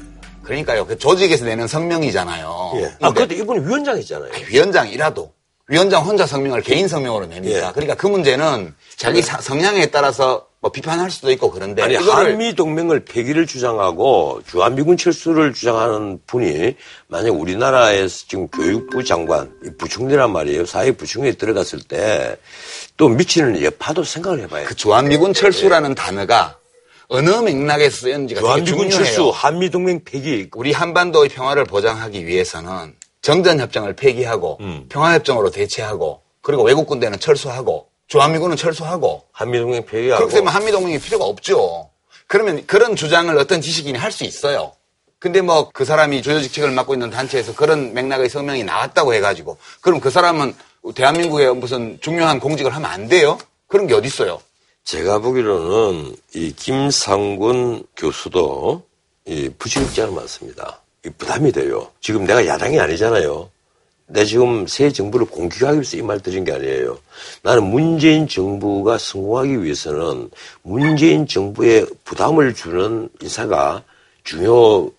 그러니까요. 그 조직에서 내는 성명이잖아요. 예. 아, 근데 이분이 위원장이잖아요. 위원장이라도 위원장 혼자 성명을 개인 성명으로 냅니까? 예. 그러니까 그 문제는 자기 사- 성향에 따라서 뭐 비판할 수도 있고 그런데 아니, 한미 동맹을 폐기를 주장하고 주한미군 철수를 주장하는 분이 만약 우리나라에서 지금 교육부 장관, 이 부총리란 말이에요. 사회 부총리에 들어갔을 때 또 미치는 여파도 생각을 해봐요. 그 주한미군 철수라는 단어가 어느 맥락에서 쓰였는지가 주한미군. 철수, 한미 동맹 폐기. 우리 한반도의 평화를 보장하기 위해서는 정전협정을 폐기하고 음. 평화협정으로 대체하고 그리고 외국 군대는 철수하고 주한미군은 철수하고 한미동맹 폐기하고 그렇게 되면 한미동맹이 필요가 없죠. 그러면 그런 주장을 어떤 지식인이 할 수 있어요. 근데 뭐 그 사람이 조조직책을 맡고 있는 단체에서 그런 맥락의 성명이 나왔다고 해가지고 그럼 그 사람은 대한민국에 무슨 중요한 공직을 하면 안 돼요? 그런 게 어디 있어요? 제가 보기로는 이 김상군 교수도 이 부지급자가 많습니다. 이 부담이 돼요. 지금 내가 야당이 아니잖아요. 내 지금 새 정부를 공격하기 위해서 이 말 드린 게 아니에요. 나는 문재인 정부가 성공하기 위해서는 문재인 정부에 부담을 주는 인사가 중요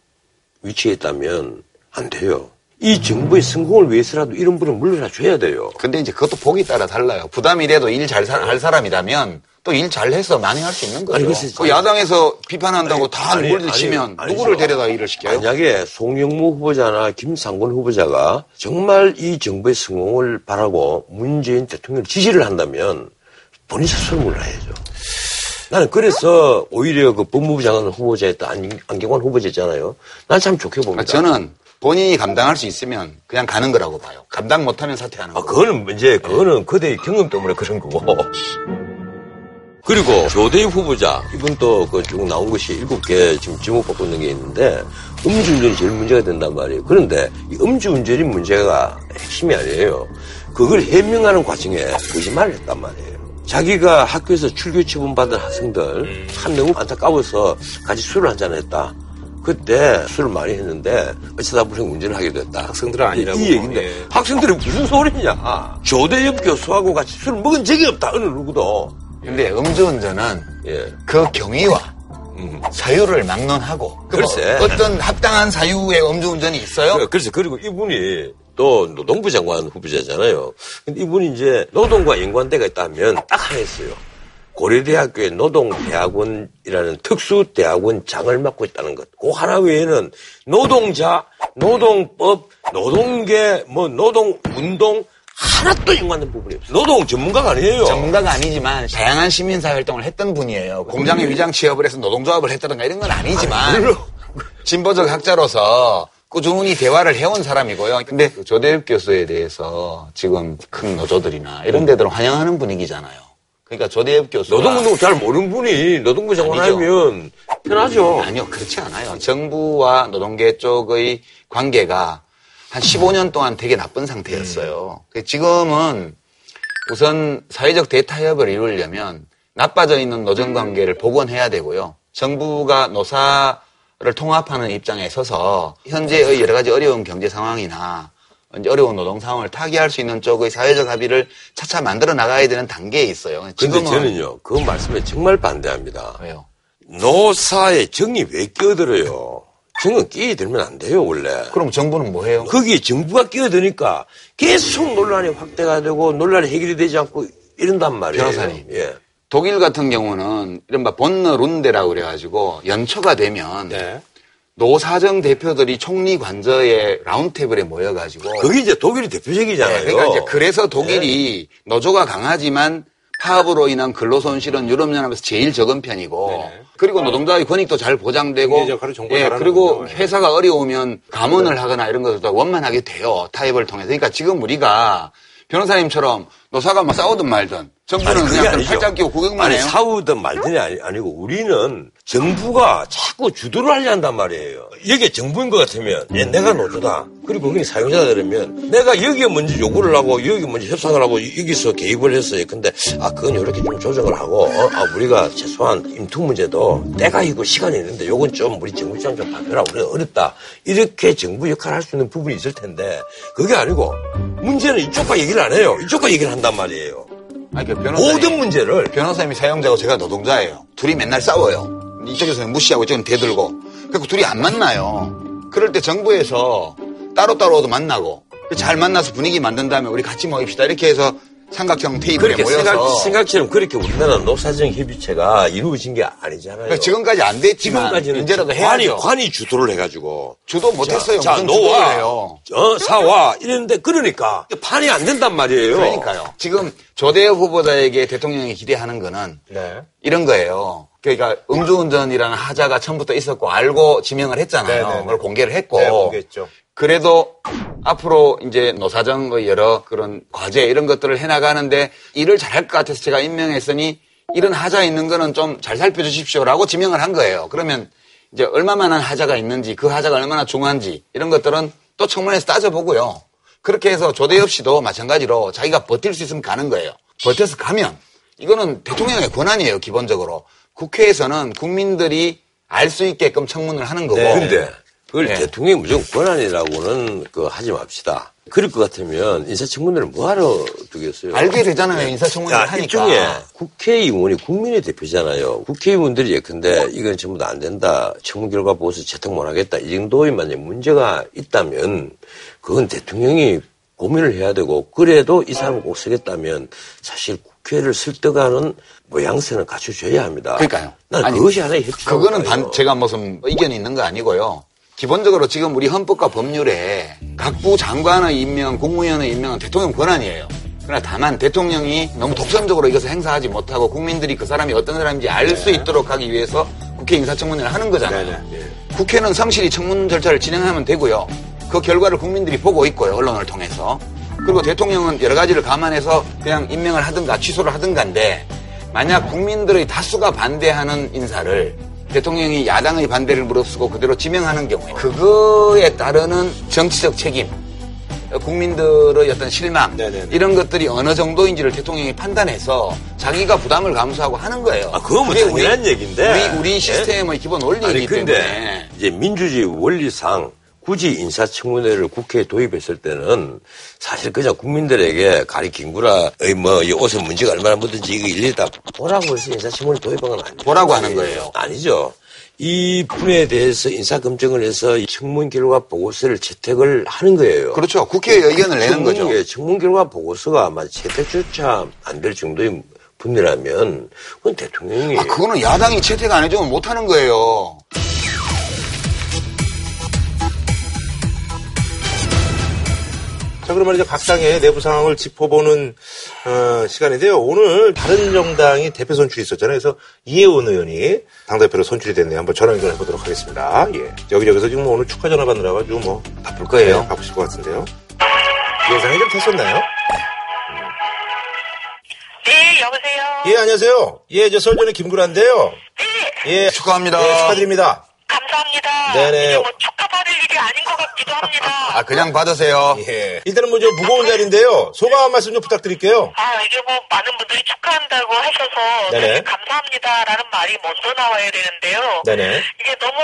위치에 있다면 안 돼요. 이 정부의 성공을 위해서라도 이런 분은 물러나 줘야 돼요. 근데 이제 그것도 보기 따라 달라요. 부담이라도 일 잘 할 사람이라면 또 일 잘해서 많이 할수 있는 거죠. 아니, 그 야당에서 비판한다고 아니, 다 아니, 누구를 아니, 치면 아니죠. 누구를 데려다 일을 시켜요? 만약에 송영무 후보자나 김상곤 후보자가 정말 이 정부의 성공을 바라고 문재인 대통령을 지지를 한다면 본인 스스로 물러야죠. 나는 그래서 오히려 그 법무부 장관 후보자였던 안- 안경환 후보자 있잖아요. 난 참 좋게 봅니다. 아, 저는 본인이 감당할 수 있으면 그냥 가는 거라고 봐요. 감당 못하면 사퇴하는 아, 거. 그거는 이제 그거는 그대의 경험 때문에 그런 거고. 그리고 조대희 후보자 이분 또그쭉 나온 것이 일곱 개 지금 지목 받고 있는 게 있는데 음주운전이 제일 문제가 된단 말이에요. 그런데 이 음주운전이 문제가 핵심이 아니에요. 그걸 해명하는 과정에 거짓말을 했단 말이에요. 자기가 학교에서 출교 처분받은 학생들 참 너무 안타까워서 같이 술을 한잔 했다. 그때 술을 많이 했는데 어쩌다 보니 운전을 하게 됐다. 학생들은 아니라고. 이 얘기인데 예. 학생들이 무슨 소리냐. 조대엽 교수하고 같이 술을 먹은 적이 없다. 어느 누구도. 근데 음주운전은 예. 그 경위와 음. 사유를 막론하고 그뭐 글쎄. 어떤 합당한 사유의 음주운전이 있어요? 그- 그래서 그리고 이분이 또 노동부 장관 후보자잖아요. 근데 이분이 이제 노동과 연관대가 있다면 딱 하나 있어요. 고려대학교의 노동대학원이라는 특수대학원 장을 맡고 있다는 것. 그 하나 외에는 노동자, 노동법, 노동계, 뭐 노동운동 하나도 연관된 부분이 없어요. 노동 전문가가 아니에요. 전문가가 아니지만 다양한 시민사회 활동을 했던 분이에요. 공장에 위장 취업을 해서 노동조합을 했다든가 이런 건 아니지만 진보적 학자로서 꾸준히 대화를 해온 사람이고요. 근데 그 조대엽 교수에 대해서 지금 큰 노조들이나 이런 데들은 환영하는 분위기잖아요. 그러니까 조대엽 교수가 노동운동 잘 모르는 분이 노동부 장관 아니죠. 하면 편하죠. 아니요, 그렇지 않아요. 정부와 노동계 쪽의 관계가 한 15년 동안 되게 나쁜 상태였어요. 그 지금은 우선 사회적 대타협을 이루려면 나빠져 있는 노정 관계를 복원해야 되고요. 정부가 노사를 통합하는 입장에 서서 현재의 여러 가지 어려운 경제 상황이나 어려운 노동 상황을 타개할 수 있는 쪽의 사회적 합의를 차차 만들어 나가야 되는 단계에 있어요. 지금은 저는요, 그 말씀에 정말 반대합니다. 왜요? 노사에 정이 왜 끼어들어요? 정은 끼어들면 안 돼요, 원래. 그럼 정부는 뭐 해요? 거기에 정부가 끼어드니까 계속 논란이 확대가 되고 논란이 해결이 되지 않고 이런단 말이에요. 변호사님. 예. 독일 같은 경우는 이른바 본너 룬데라고 그래가지고 연초가 되면 네. 노사정 대표들이 총리 관저에 라운드테이블에 모여가지고 그게 이제 독일이 대표적이잖아요. 네, 그러니까 이제 그래서 독일이 노조가 강하지만 파업으로 인한 근로 손실은 유럽연합에서 제일 적은 편이고 네네. 그리고 노동자의 권익도 잘 보장되고 예, 그리고. 예. 회사가 어려우면 감원을 하거나 이런 것도 원만하게 돼요 타협을 통해서 그러니까 지금 우리가 변호사님처럼 노사가 뭐 싸우든 말든 정부는 아니, 그냥. 팔짱 끼고 구경만 아니, 해요. 사우든 말든이 아니, 아니 고 우리는 정부가 자꾸 주도를 하려 한단 말이에요. 이게 정부인 것 같으면 얘 내가 노조다. 그리고 거기 사용자가 되면 내가 여기에 먼저 요구를 하고 여기 먼저 협상을 하고 여기서 개입을 했어요. 근데 아 그건 이렇게 좀 조정을 하고 어, 아 우리가 최소한 임투 문제도 때가 있고 시간이 있는데 요건 좀 우리 정부 입장 좀 바꿔라. 우리가 어렵다. 이렇게 정부 역할을 할 수 있는 부분이 있을 텐데 그게 아니고 문제는 이쪽과 얘기를 안 해요. 이쪽과 얘기를 한단 말이에요. 아니, 그 변호사님. 모든 문제를 변호사님이 사용자고 제가 노동자예요. 둘이 맨날 싸워요. 이쪽에서는 무시하고 이쪽은 대들고. 그래서 둘이 안 만나요. 그럴 때 정부에서 따로따로도 만나고 잘 만나서 분위기 만든 다음에 우리 같이 모입시다. 이렇게 해서 삼각형 테이블에 그렇게 모여서 생각, 생각처럼 그렇게 우리나라 노사정 협의체가 이루어진 게 아니잖아요. 그러니까 지금까지 안 됐지만 지금까지는 이제라도 관이, 해야죠. 관이 주도를 해가지고. 주도 못했어요. 자, 무슨 노와, 해요. 어, 사와, 이랬는데, 그러니까, 판이 안 된단 말이에요. 그러니까요. 지금 조대엽 후보자에게 대통령이 기대하는 거는 네. 이런 거예요. 그러니까 음주운전이라는 하자가 처음부터 있었고 알고 지명을 했잖아요. 네네네. 그걸 공개를 했고 네, 공개했죠. 그래도 앞으로 이제 노사정의 여러 그런 과제 이런 것들을 해나가는데 일을 잘할 것 같아서 제가 임명했으니 이런 하자 있는 거는 좀 잘 살펴주십시오라고 지명을 한 거예요. 그러면 이제 얼마만한 하자가 있는지 그 하자가 얼마나 중요한지 이런 것들은 또 청문회에서 따져보고요. 그렇게 해서 조대엽 씨도 마찬가지로 자기가 버틸 수 있으면 가는 거예요. 버텨서 가면 이거는 대통령의 권한이에요, 기본적으로. 국회에서는 국민들이 알 수 있게끔 청문을 하는 거고. 근데 그걸 네. 대통령이 무조건 권한이라고는 그 하지 맙시다. 그럴 것 같으면 인사청문회를 뭐하러 두겠어요? 알게 되잖아요, 인사청문회를 야, 하니까. 일종의 국회의원이 국민의 대표잖아요. 국회의원들이 예컨대 이건 전부 다 안 된다. 청문 결과 보고서 채택 못 하겠다. 이 정도의 만약 문제가 있다면 그건 대통령이 고민을 해야 되고 그래도 이 사람을 꼭 쓰겠다면 사실 국회를 설득하는 모양새는 갖춰줘야 합니다. 그러니까요. 난 아니, 그것이 하나의 협치라고 그거는. 반, 제가 무슨 의견이 있는 거 아니고요. 기본적으로 지금 우리 헌법과 법률에 각부 장관의 임명, 국무위원의 임명은 대통령 권한이에요. 그러나 다만 대통령이 너무 독선적으로 이것을 행사하지 못하고 국민들이 그 사람이 어떤 사람인지 알 수 있도록 하기 위해서 국회 인사청문회를 하는 거잖아요. 국회는 성실히 청문 절차를 진행하면 되고요. 그 결과를 국민들이 보고 있고요. 언론을 통해서. 그리고 대통령은 여러 가지를 감안해서 그냥 임명을 하든가 취소를 하든가인데 만약 국민들의 다수가 반대하는 인사를 대통령이 야당의 반대를 무릅쓰고 그대로 지명하는 경우에 그거에 따르는 정치적 책임, 국민들의 어떤 실망 네네네. 이런 것들이 어느 정도인지를 대통령이 판단해서 자기가 부담을 감수하고 하는 거예요. 아, 그건 뭐 당연한 얘기인데. 우리, 우리 예? 시스템의 기본 원리이기 아니 근데 때문에 이제 민주주의 원리상 굳이 인사청문회를 국회에 도입했을 때는 사실 그냥 국민들에게 가리킨 구라의 뭐 이 옷에 문제가 얼마나 묻은지 이거 일일이 다 보라고 해서 인사청문회 도입한 건 아니죠. 보라고 하는 거예요. 아니죠. 이 분에 대해서 인사검증을 해서 이 청문 결과 보고서를 채택을 하는 거예요. 그렇죠. 국회에 의견을 내는 거죠. 청문, 예, 청문 결과 보고서가 아마 채택조차 안 될 정도의 분이라면 그건 대통령이 아, 그거는 야당이 채택 안 해주면 못 하는 거예요. 자, 그러면 이제 각 당의 내부 상황을 짚어보는 어, 시간인데요. 오늘 다른 정당이 대표 선출이 있었잖아요. 그래서 이혜원 의원이 당대표로 선출이 됐네요. 한번 전화 연결해 보도록 하겠습니다. 예. 여기저기서 지금 오늘 축하 전화 받느라 가지고 뭐 바쁠 거예요. 네. 바쁘실 것 같은데요. 예상이 좀 됐었나요? 네, 여보세요. 예, 안녕하세요. 예, 저 설전의 김구라인데요. 예, 축하합니다. 예, 축하드립니다. 감사합니다. 네네. 일이 아닌 것 같기도 합니다. 아, 그냥 받으세요. 예. 일단은 뭐 저 무거운 자리인데요. 소감 한 말씀 좀 부탁드릴게요. 아, 이게 뭐 많은 분들이 축하한다고 하셔서 네네. 되게 감사합니다라는 말이 먼저 나와야 되는데요. 네네. 이게 너무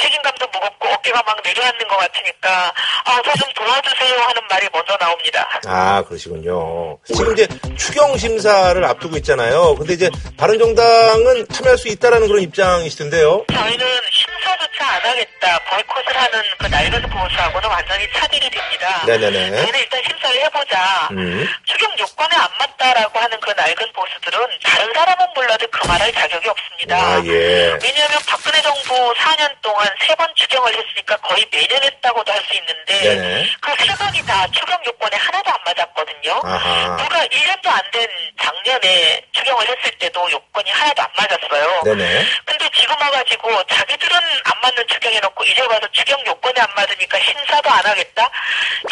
책임감도 무겁고 어깨가 막 내려앉는 것 같으니까 아, 저 좀 도와주세요 하는 말이 먼저 나옵니다. 아, 그러시군요. 지금 이제 추경 심사를 앞두고 있잖아요. 근데 이제 바른정당은 참여할 수 있다라는 그런 입장이시던데요. 저희는 심사조차 안 하겠다, 보이콧을 하는 그 낡은 보수하고는 완전히 차별이 됩니다. 네네네. 저희는 일단 심사를 해보자. 음. 추경 요건에 안 맞다라고 하는 그 낡은 보수들은 다른 사람은 몰라도 그 말할 자격이 없습니다. 아, 예. 왜냐하면 박근혜 정부 4년 동안 세 번 추경을 했으니까 거의 매년 했다고도 할 수 있는데 네네. 그세 번이 다 추경 요건에 하나도 안 맞았거든요. 아하. 불과 1년도 안 된 작년에 추경을 했을 때도 요건이 하나도 안 맞았어요. 네네. 근데 지금 와가지고 자기들은 안 맞는 추경 해놓고 이제 와서 추경 요건 에안 맞으니까 심사도 안 하겠다?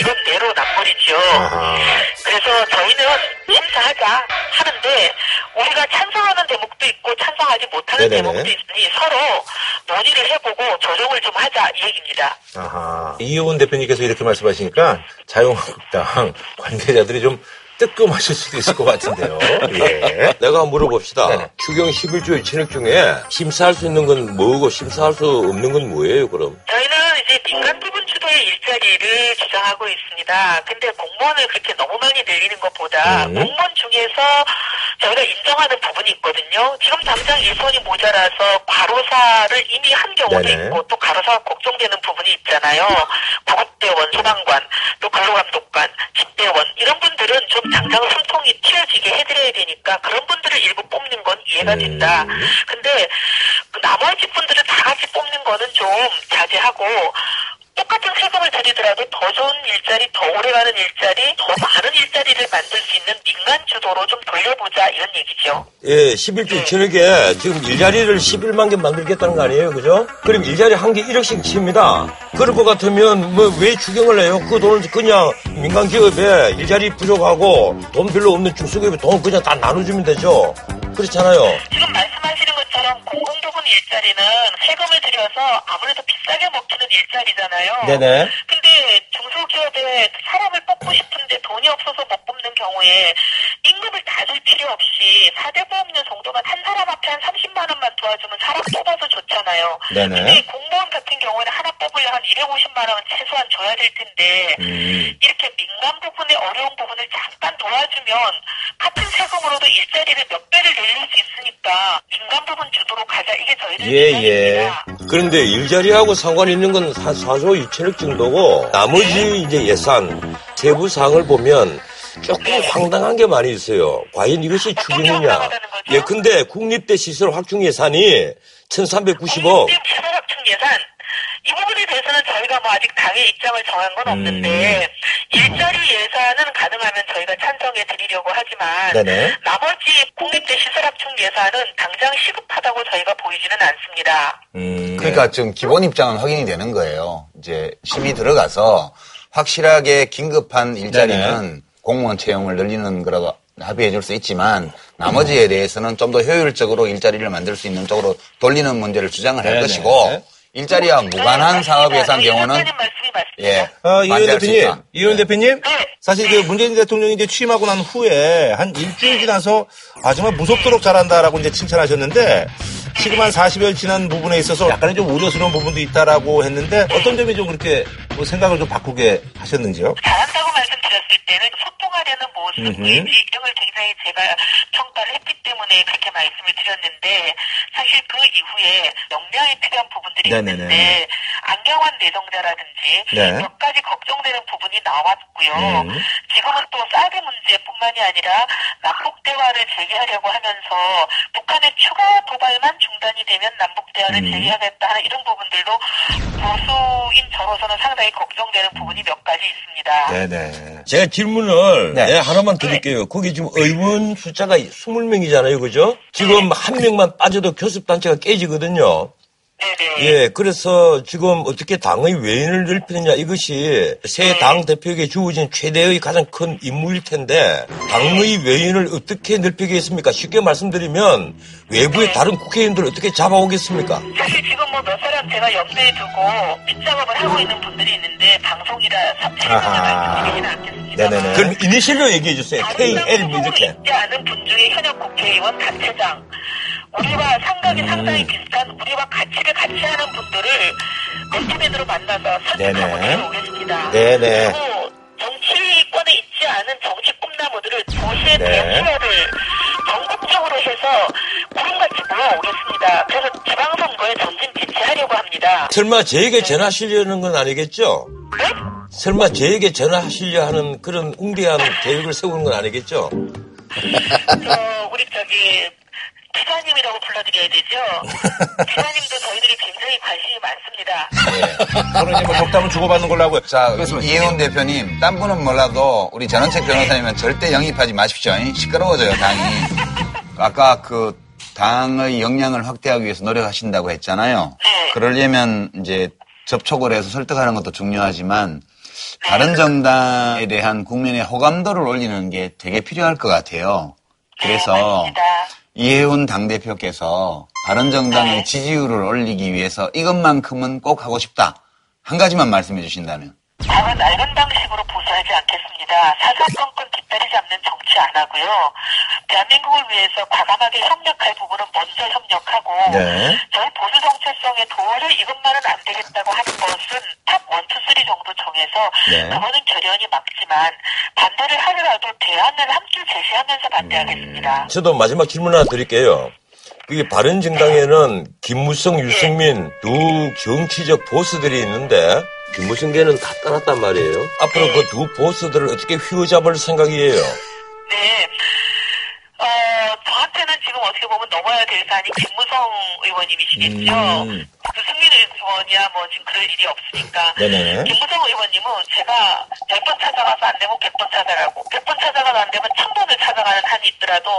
이건 내로남불이죠. 아하. 그래서 저희는 심사하자 하는데 우리가 찬성하는 대목도 있고 찬성하지 못하는 네네네. 대목도 있으니 서로 논의를 해보고 조정을 좀 하자 이 얘기입니다. 아하. 이효은 대표님께서 이렇게 말씀하시니까 자유한국당 관계자들이 좀 뜨끔하실 수도 있을 것 같은데요. 예. 내가 물어봅시다. 네네. 추경 11조 진액 중에 심사할 수 있는 건 뭐고 심사할 수 없는 건 뭐예요, 그럼? 저희는 이제 민간 부분 주도의 일자리를 주장하고 있습니다. 근데 공무원을 그렇게 너무 많이 늘리는 것보다 음. 공무원 중에서 저희가 인정하는 부분이 있거든요. 지금 당장 일손이 모자라서 과로사를 이미 한 경우도 네네. 있고 또 과로사가 걱정되는 부분이 있잖아요. 구급대원, 소방관, 또 근로감독관, 집대원 이런 분들은 좀 당장 숨통이 튀어지게 해드려야 되니까 그런 분들을 일부 뽑는 건 이해가 된다. 근데 그 나머지 분들을 다 같이 뽑는 거는 좀 자제하고 아니더라도 더 좋은 일자리, 더 오래가는 일자리, 더 많은 일자리를 만들 수 있는 민간 주도로 좀 돌려보자 이런 얘기죠. 예, 11조 저녁에 지금 일자리를 11만 개 만들겠다는 거 아니에요, 그죠? 그럼 일자리 한 개 1억씩 칩니다. 그럴 것 같으면 뭐 왜 추경을 내요? 그 돈을 그냥 민간 기업에 일자리 부족하고 돈 별로 없는 중소기업에 돈 그냥 다 나눠주면 되죠. 그렇잖아요. 지금 말씀하시는 것처럼 공공부문 일자리는 세금을 들여서 아무래도 비싸게 먹히는 일자리잖아요. 네네. 근데 중소기업에 사람을 뽑고 싶은데 돈이 없어서 못 뽑는 경우에 임금을 다줄 필요 없이 4대 보험료 정도만 한 사람 앞에 한 30만 원만 도와주면 사람 뽑아서 좋잖아요. 네네. 근데 공무원 같은 경우에는 하나 뽑으려 한 250만 원은 최소한 줘야 될 텐데 음. 이렇게 민간 부분의 어려운 부분을 잠깐 도와주면 같은 세금으로도 일자리를 몇 배를 늘릴 수 있으니까 민간 부분 주도로 가자 이게 예, 생각입니다. 그런데 일자리하고 상관 있는 건 4, 4조 2천억 정도고 나머지 이제 예산 세부 사항을 보면 조금 황당한 게 많이 있어요. 과연 이것이 거죠? 예, 근데 국립대 시설 확충 예산이 1,390억. 공립 시설 합충 예산 이 부분에 대해서는 저희가 뭐 아직 당의 입장을 정한 건 없는데 일자리 예산은 가능하면 저희가 찬성해 드리려고 하지만 네네. 나머지 공립대 시설 합충 예산은 당장 시급하다고 저희가 보이지는 않습니다. 음, 그러니까 지금 기본 입장은 확인이 되는 거예요. 이제 심의 들어가서 확실하게 긴급한 일자리는 공무원 채용을 늘리는 거라고 합의해 줄 수 있지만 나머지에 대해서는 좀 더 효율적으로 일자리를 만들 수 있는 쪽으로 돌리는 문제를 주장을 할 네네. 것이고 일자리와 무관한 사업에 대한 경우는. 예 어, 이현 대표님. 이현 네. 대표님, 네. 사실 그 문재인 대통령이 이제 취임하고 난 후에 한 일주일 지나서 아 정말 무섭도록 잘한다라고 이제 칭찬하셨는데 지금 한 40여 지난 부분에 있어서 약간의 좀 우려스러운 부분도 있다라고 했는데 어떤 점이 좀 그렇게 뭐 생각을 좀 바꾸게 하셨는지요? 잘한다고 말씀드렸을 때는 소통하려는 모습, 음흠. 의지 이런 걸 굉장히 제가 평가를 했기 때문에 그렇게 말씀을 드렸는데 사실 그 이후에 역량이 필요한 부분들이 네네네. 있는데 안경환 내정자라든지 네. 몇 가지 걱정되는 부분이 나왔고요. 음. 지금은 또 사드 문제뿐만이 아니라 남북 대화를 재개하려고 하면서 북한의 추가 도발만 중단이 되면 남북 대화를 음. 재개하겠다 하는 이런 부분들도 보수인 저로서는 상당히 걱정되는 부분이 몇 가지 있습니다. 네네. 제가 질문을 네. 예, 하나만 드릴게요. 거기 지금 의원 숫자가 20명이잖아요. 그죠? 지금 한 명만 빠져도 교섭단체가 깨지거든요. 네네. 예, 그래서 지금 어떻게 당의 외인을 넓히느냐 이것이 새 당 대표에게 주어진 최대의 가장 큰 임무일 텐데 당의 외인을 어떻게 넓히겠습니까? 쉽게 말씀드리면 외부의 다른 국회의원들을 어떻게 잡아오겠습니까? 사실 지금 뭐 몇 사람 제가 염두에 두고 밑작업을 하고 있는 분들이 있는데 방송이라. 말씀드리지는 않겠습니다. 네네네. 그럼 이니셜로 얘기해 주세요. KL 뭐 이렇게. 있지 않은 분 중에 현역 국회의원 단체장 우리와 상각이 상당히 비슷한 우리와 가치를 같이 하는 분들을 멘트맨으로 만나서 설득하고 네네. 내려오겠습니다. 네네. 그리고 정치권에 있지 않은 정치 꿈나무들을 도시의 네. 대표를 전국적으로 해서 구름같이 모아오겠습니다. 그래서 지방선거에 전진 배치하려고 합니다. 설마 저에게 전하시려는 건 아니겠죠? 네? 설마 저에게 전화하시려 하는 그런 웅대한 계획을 세우는 건 아니겠죠? <laughs> 저 우리 저기 기사님이라고 불러드려야 되죠. <laughs> 기사님도 저희들이 굉장히 관심이 많습니다. 이제 뭐 적담을 주고받는 걸로 하고요. 자, 그래서 이혜원 대표님, 딴 분은 몰라도 우리 전원책 변호사님은 절대 영입하지 마십시오. 시끄러워져요, 당이. 아까 그 당의 역량을 확대하기 위해서 노력하신다고 했잖아요. 그러려면 이제 접촉을 해서 설득하는 것도 중요하지만 다른 정당에 대한 국민의 호감도를 올리는 게 되게 필요할 것 같아요. 네, 그래서. 이혜훈 당대표께서 바른정당의 네. 지지율을 올리기 위해서 이것만큼은 꼭 하고 싶다. 한 가지만 말씀해 주신다면. 당은 낡은 방식으로 보수하지 않겠습니다. 사사건건 뒷다리 잡는 정치 안 하고요. 대한민국을 위해서 과감하게 협력할 부분은 먼저 협력하고 네. 저희 보수 정체성의 도를 이것만은 안 되겠다고 한 것은 top one, two, three 정도 정해서 네. 그거는 결연히 막지만 반대를 하더라도 대안을 함께 제시하면서 반대하겠습니다. 저도 마지막 질문 하나 드릴게요. 그게 바른 정당에는 김무성, 유승민 두 정치적 보스들이 있는데 김 무성계는 다 떠났단 말이에요. 앞으로 그 두 보스들을 어떻게 휘어잡을 생각이에요? 네. 어, 저한테는 지금 어떻게 보면 넘어야 될 산이 김무성 의원님이시겠죠. 음. 유승민 의원이야 뭐 지금 그럴 일이 없으니까 네네. 김무성 의원님은 제가 100번 찾아가서 안 되면 100번 찾아가고 100번 찾아가도 안 되면 1000번을 찾아가는 한이 있더라도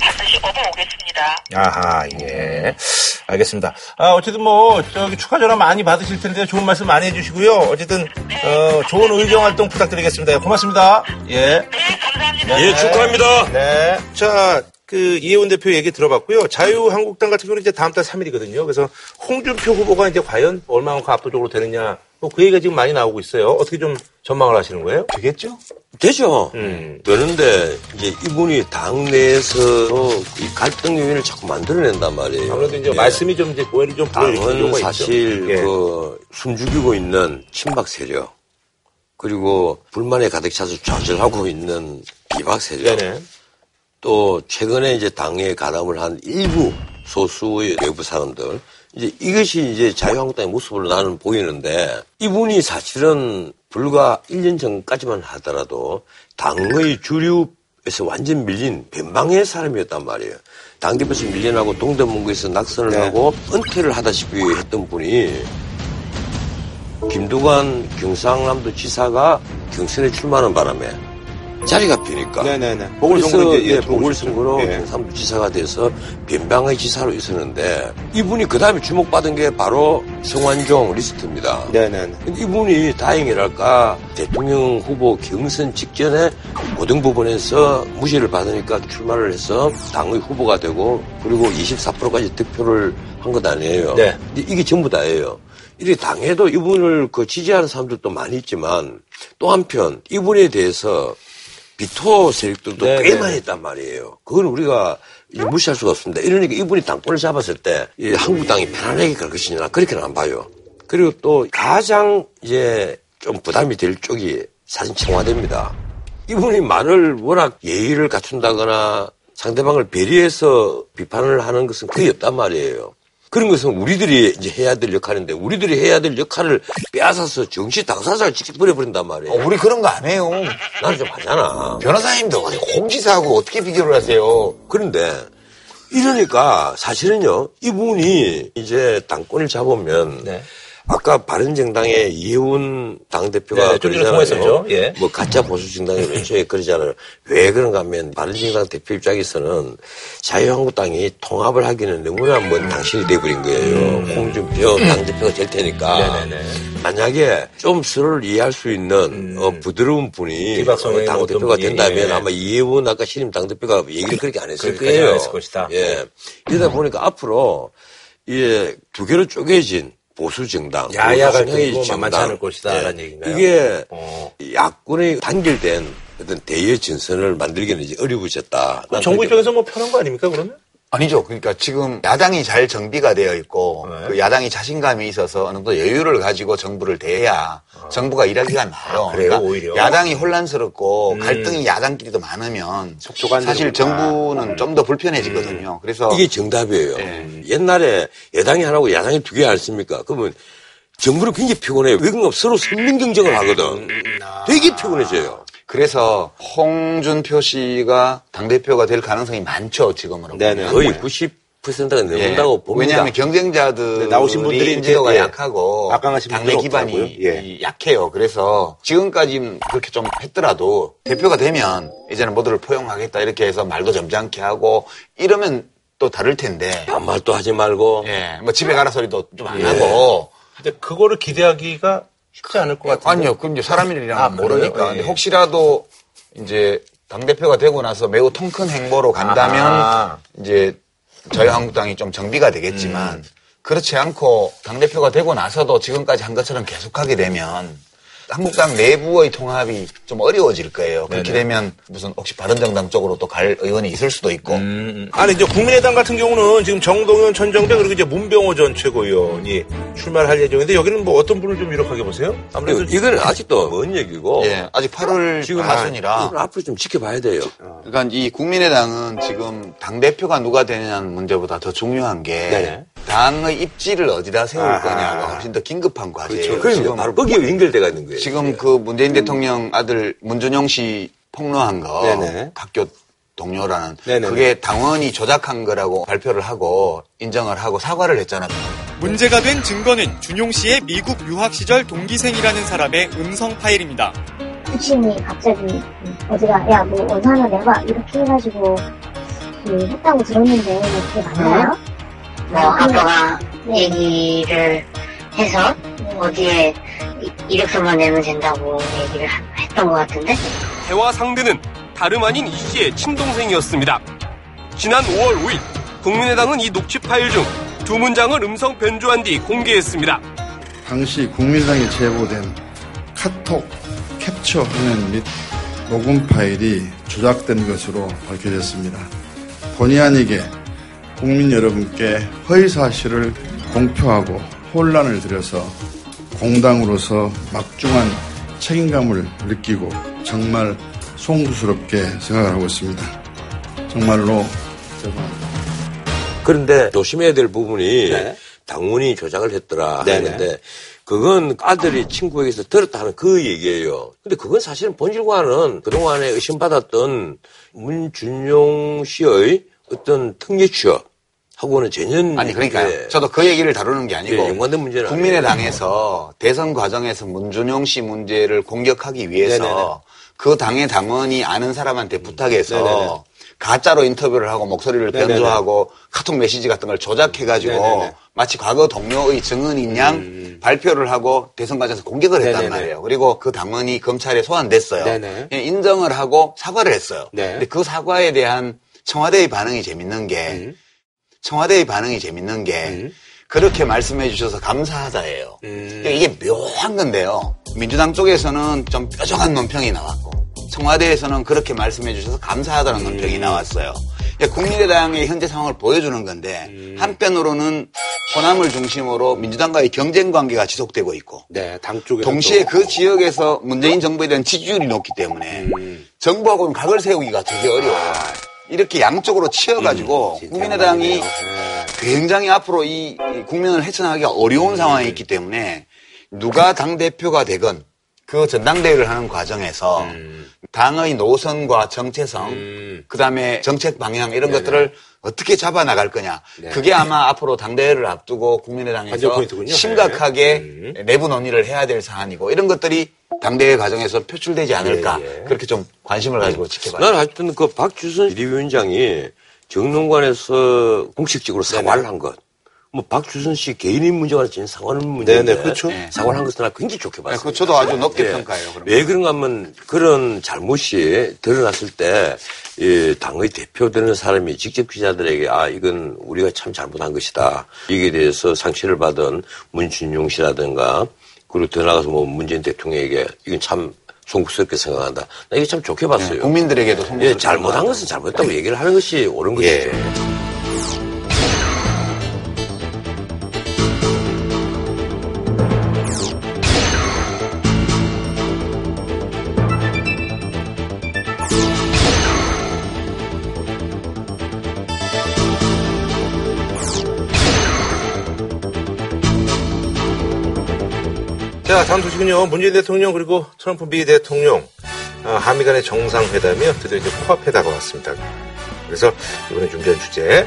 반드시 얻어오겠습니다. 아하, 예. 알겠습니다. 아, 어쨌든 뭐, 저기 축하 전화 많이 받으실 텐데 좋은 말씀 많이 해주시고요. 어쨌든, 어, 좋은 의정 활동 부탁드리겠습니다. 예, 고맙습니다. 예. 네, 감사합니다. 예, 축하합니다. 네. 자, 그 이혜원 대표 얘기 들어봤고요. 자유한국당 같은 경우는 이제 다음 달 3일이거든요. 그래서 홍준표 후보가 이제 과연 얼마만큼 압도적으로 되느냐. 뭐 그 얘기가 지금 많이 나오고 있어요. 어떻게 좀 전망을 하시는 거예요? 되겠죠? 되죠. 음. 되는데 이제 이분이 당내에서 이 갈등 요인을 자꾸 만들어낸단 말이에요. 아무래도 이제 예. 말씀이 좀 이제 오해를 좀 당은 사실 있죠. 예. 그 숨죽이고 있는 친박 세력 그리고 불만에 가득 차서 좌절하고 있는 비박 세력 네네. 또 최근에 이제 당에 가담을 한 일부 소수의 외부 사람들 이제 이것이 이제 자유한국당의 모습으로 나는 보이는데 이분이 사실은 불과 1년 전까지만 하더라도 당의 주류에서 완전 밀린 변방의 사람이었단 말이에요. 당대표에서 밀려나고 동대문구에서 낙선을 네. 하고 은퇴를 하다시피 했던 분이 김두관 경상남도 지사가 경선에 출마하는 바람에 자리가 비니까. 네네네. 그래서 보궐선거로 이제, 예, 예, 보궐선거로 예. 지사가 돼서 변방의 지사로 있었는데 이분이 그 다음에 주목받은 게 바로 성완종 리스트입니다. 네네네. 이분이 다행이랄까 대통령 후보 경선 직전에 고등법원에서 무시를 받으니까 출마를 해서 당의 후보가 되고 그리고 24%까지 득표를 한 것 아니에요. 네. 근데 이게 전부 다예요. 이렇게 당에도 이분을 그 지지하는 사람들도 많이 있지만 또 한편 이분에 대해서 비토 세력들도 네, 꽤 네. 많이 있단 말이에요. 그건 우리가 무시할 수가 없습니다. 이러니까 이분이 당권을 잡았을 때이 한국 당이 편안하게 갈 것이냐 그렇게는 안 봐요. 그리고 또 가장 이제 좀 부담이 될 쪽이 사실 청와대입니다. 이분이 말을 워낙 예의를 갖춘다거나 상대방을 배려해서 비판을 하는 것은 거의 없단 말이에요. 그런 것은 우리들이 이제 해야 될 역할인데 우리들이 해야 될 역할을 빼앗아서 정치 당사자를 직접 버려버린단 말이에요. 어, 우리 그런 거 안 해요. 나는 좀 하잖아. 변호사님도 홍지사하고 어떻게 비교를 하세요? 그런데 이러니까 사실은요 이분이 이제 당권을 잡으면 네. 아까 바른정당의 이해운 당대표가 네, 그러잖아요. 예. 뭐 가짜 보수정당이 왼쪽에 그러잖아요. 왜 그런가 하면 바른정당 대표 입장에서는 자유한국당이 통합을 하기는 너무나 먼 당신이 돼버린 거예요. 홍준표 당대표가 될 테니까. 음. 네네네. 만약에 좀 서로를 이해할 수 있는 어, 부드러운 분이 음. 어, 당대표가 된다면 예. 아마 이해운 아까 신임 당대표가 얘기를 그렇게 안 했을 거예요. 안 했을 것이다. 예. 이러다 보니까 앞으로 이게 두 개로 쪼개진 보수 정당, 야야 보수 갈등이고 성향의 만만치. 않을 것이다라는 얘기인가요? 이게 어. 야권의 단결된 어떤 대의 진선을 만들기는 이제 어려우셨다. 난 정부 입장에서 뭐 편한 거 아닙니까, 그러면? 아니죠. 그러니까 지금 야당이 잘 정비가 되어 있고 네. 그 야당이 자신감이 있어서 어느 정도 여유를 가지고 정부를 대해야 정부가 일하기가 나요. 아, 그래요? 그러니까 오히려? 야당이 혼란스럽고 음. 갈등이 야당끼리도 많으면 사실 되는구나. 정부는 좀더 불편해지거든요. 그래서 이게 정답이에요. 예. 옛날에 여당이 하나고 야당이 두개 않습니까? 그러면 정부는 굉장히 피곤해요. 왜 그런가 하면 서로 선민 경쟁을 하거든. 되게 피곤해져요. 그래서 홍준표 씨가 당대표가 될 가능성이 많죠, 지금으로. 네네. 보면. 거의 90%가 넘는다고 봅니다. 예. 왜냐하면 경쟁자들이 네, 나오신 분들이 인지도가 예. 약하고 당내 기반이. 예. 이 약해요. 그래서 지금까지는 그렇게 좀 했더라도 대표가 되면 이제는 모두를 포용하겠다 이렇게 해서 말도 점잖게 하고 이러면 또 다를 텐데. 반말도 하지 말고 예, 뭐 집에 가라 소리도 좀안 예. 하고. 근데 그거를 기대하기가 쉽지 않을 것 같아요. 아니요, 그럼 이제 사람이랑 아, 모르니까. 예. 혹시라도 이제 당대표가 되고 나서 매우 통 큰 행보로 간다면 아하. 이제 자유한국당이 좀 정비가 되겠지만 그렇지 않고 당대표가 되고 나서도 지금까지 한 것처럼 계속하게 되면 한국당 내부의 통합이 좀 어려워질 거예요. 그렇게 네네. 되면 무슨 혹시 바른정당 쪽으로 또 갈 의원이 있을 수도 있고. 음, 아니 이제 국민의당 같은 경우는 지금 정동현, 천정배 그리고 이제 문병호 전 최고위원이 출마를 할 예정인데 여기는 뭐 어떤 분을 좀 유력하게 보세요? 아무래도 이거- 이거는 아직도 먼 얘기고 예, 아직 8월 지금 하순이라. 이건 앞으로 좀 지켜봐야 돼요. 그러니까 이 국민의당은 지금 당 대표가 누가 되느냐는 문제보다 더 중요한 게 네네. 당의 입지를 어디다 세울 아하. 거냐가 훨씬 더 긴급한 과제예요. 그러니까 지금 바로 거기에 연결돼가 있는 거예요. 지금 그 문재인 대통령 아들 문준용 씨 폭로한 거 네네. 학교 동료라는 네네네. 그게 당원이 조작한 거라고 발표를 하고 인정을 하고 사과를 했잖아요. 문제가 된 증거는 준용 씨의 미국 유학 시절 동기생이라는 사람의 음성 파일입니다. 부친이 갑자기 어제가 야뭐 원산을 내봐 이렇게 해가지고 그 했다고 들었는데 그게 맞나요? 뭐 아빠가 얘기를 해서 어디에 이- 이력서만 내면 된다고 얘기를 하- 했던 것 같은데 대화 상대는 다름 아닌 이 씨의 친동생이었습니다. 지난 5월 5일 국민의당은 이 녹취 파일 중 두 문장을 음성 변조한 뒤 공개했습니다. 당시 국민당에 제보된 카톡 캡처 화면 및 녹음 파일이 조작된 것으로 밝혀졌습니다. 본의 아니게 국민 여러분께 허위 사실을 공표하고 혼란을 드려서 공당으로서 막중한 책임감을 느끼고 정말 송구스럽게 생각을 하고 있습니다. 정말로 죄송합니다. 그런데 조심해야 될 부분이 네. 당원이 조작을 했더라 네네. 하는데 그건 아들이 친구에게서 들었다 하는 그 얘기예요. 근데 그건 사실은 본질과는 그동안에 의심받았던 문준용 씨의 어떤 특례 취업 하고는 전혀 아니 그러니까요. 예, 저도 그 얘기를 다루는 게 아니고 예, 연관된 문제는 국민의당에서 대선 과정에서 문준용 씨 문제를 공격하기 위해서 네네네. 그 당의 당원이 아는 사람한테 부탁해서 네네네. 가짜로 인터뷰를 하고 목소리를 네네네. 변조하고 카톡 메시지 같은 걸 조작해가지고. 마치 과거 동료의 증언인 양 발표를 하고 대선 과정에서 공격을 했단 네네네. 말이에요. 그리고 그 당원이 검찰에 소환됐어요. 네네. 예, 인정을 하고 사과를 했어요. 네. 근데 그 사과에 대한 청와대의 반응이 재밌는 게 음. 청와대의 반응이 재밌는 게 그렇게 말씀해 주셔서 감사하다예요. 음. 그러니까 이게 묘한 건데요. 민주당 쪽에서는 좀 뾰족한 논평이 나왔고 청와대에서는 그렇게 말씀해 주셔서 감사하다는 음. 논평이 나왔어요. 그러니까 국민의당의 현재 상황을 보여주는 건데 음. 한편으로는 호남을 중심으로 민주당과의 경쟁 관계가 지속되고 있고 네, 당 쪽에 동시에 그 지역에서 문재인 정부에 대한 지지율이 높기 때문에 음. 정부하고는 각을 세우기가 되게 어려워요. 이렇게 양쪽으로 치여가지고 음, 국민의당이 굉장히 앞으로 이, 이 국민을 헤쳐나가기가 어려운 음. 상황에 있기 때문에 누가 당 대표가 되건 그 전당대회를 하는 과정에서 음. 당의 노선과 정체성, 그 다음에 정책 방향 이런 것들을 어떻게 잡아 나갈 거냐. 네. 그게 아마 앞으로 당대회를 앞두고 국민의당에서. 심각하게 음. 내부 논의를 해야 될 사안이고 이런 것들이 당대회 과정에서 표출되지 않을까. 예, 예. 그렇게 좀 관심을 가지고 지켜봐요. 난 하여튼 그 박주선 비대위원장이 정론관에서 공식적으로 사과를 한 것. 뭐 박주선 씨 개인의 문제와 전혀 상관없는 문제인데 네네, 그렇죠. 네. 사과를 한 것은 난 굉장히 좋게 봤어요. 네, 그거 저도 아주 높게 평가해요, 그런 왜 그런가 하면 그런 잘못이 드러났을 때이 당의 대표되는 사람이 직접 기자들에게 아 이건 우리가 참 잘못한 것이다. 이게 대해서 상처를 받은 문준용 씨라든가 그리고 더 나가서 뭐 문재인 대통령에게 이건 참 송구스럽게 생각한다. 나 이게 참 좋게 봤어요. 네, 국민들에게도 송구스럽게 예, 잘못한. 것은 잘못했다고 얘기를 하는 것이 옳은 것이죠. 예. 다음 소식은요. 문재인 대통령 그리고 트럼프 미 대통령 어, 한미 간의 정상회담이요. 드디어 이제 코앞에 다가왔습니다. 그래서 이번에 준비한 주제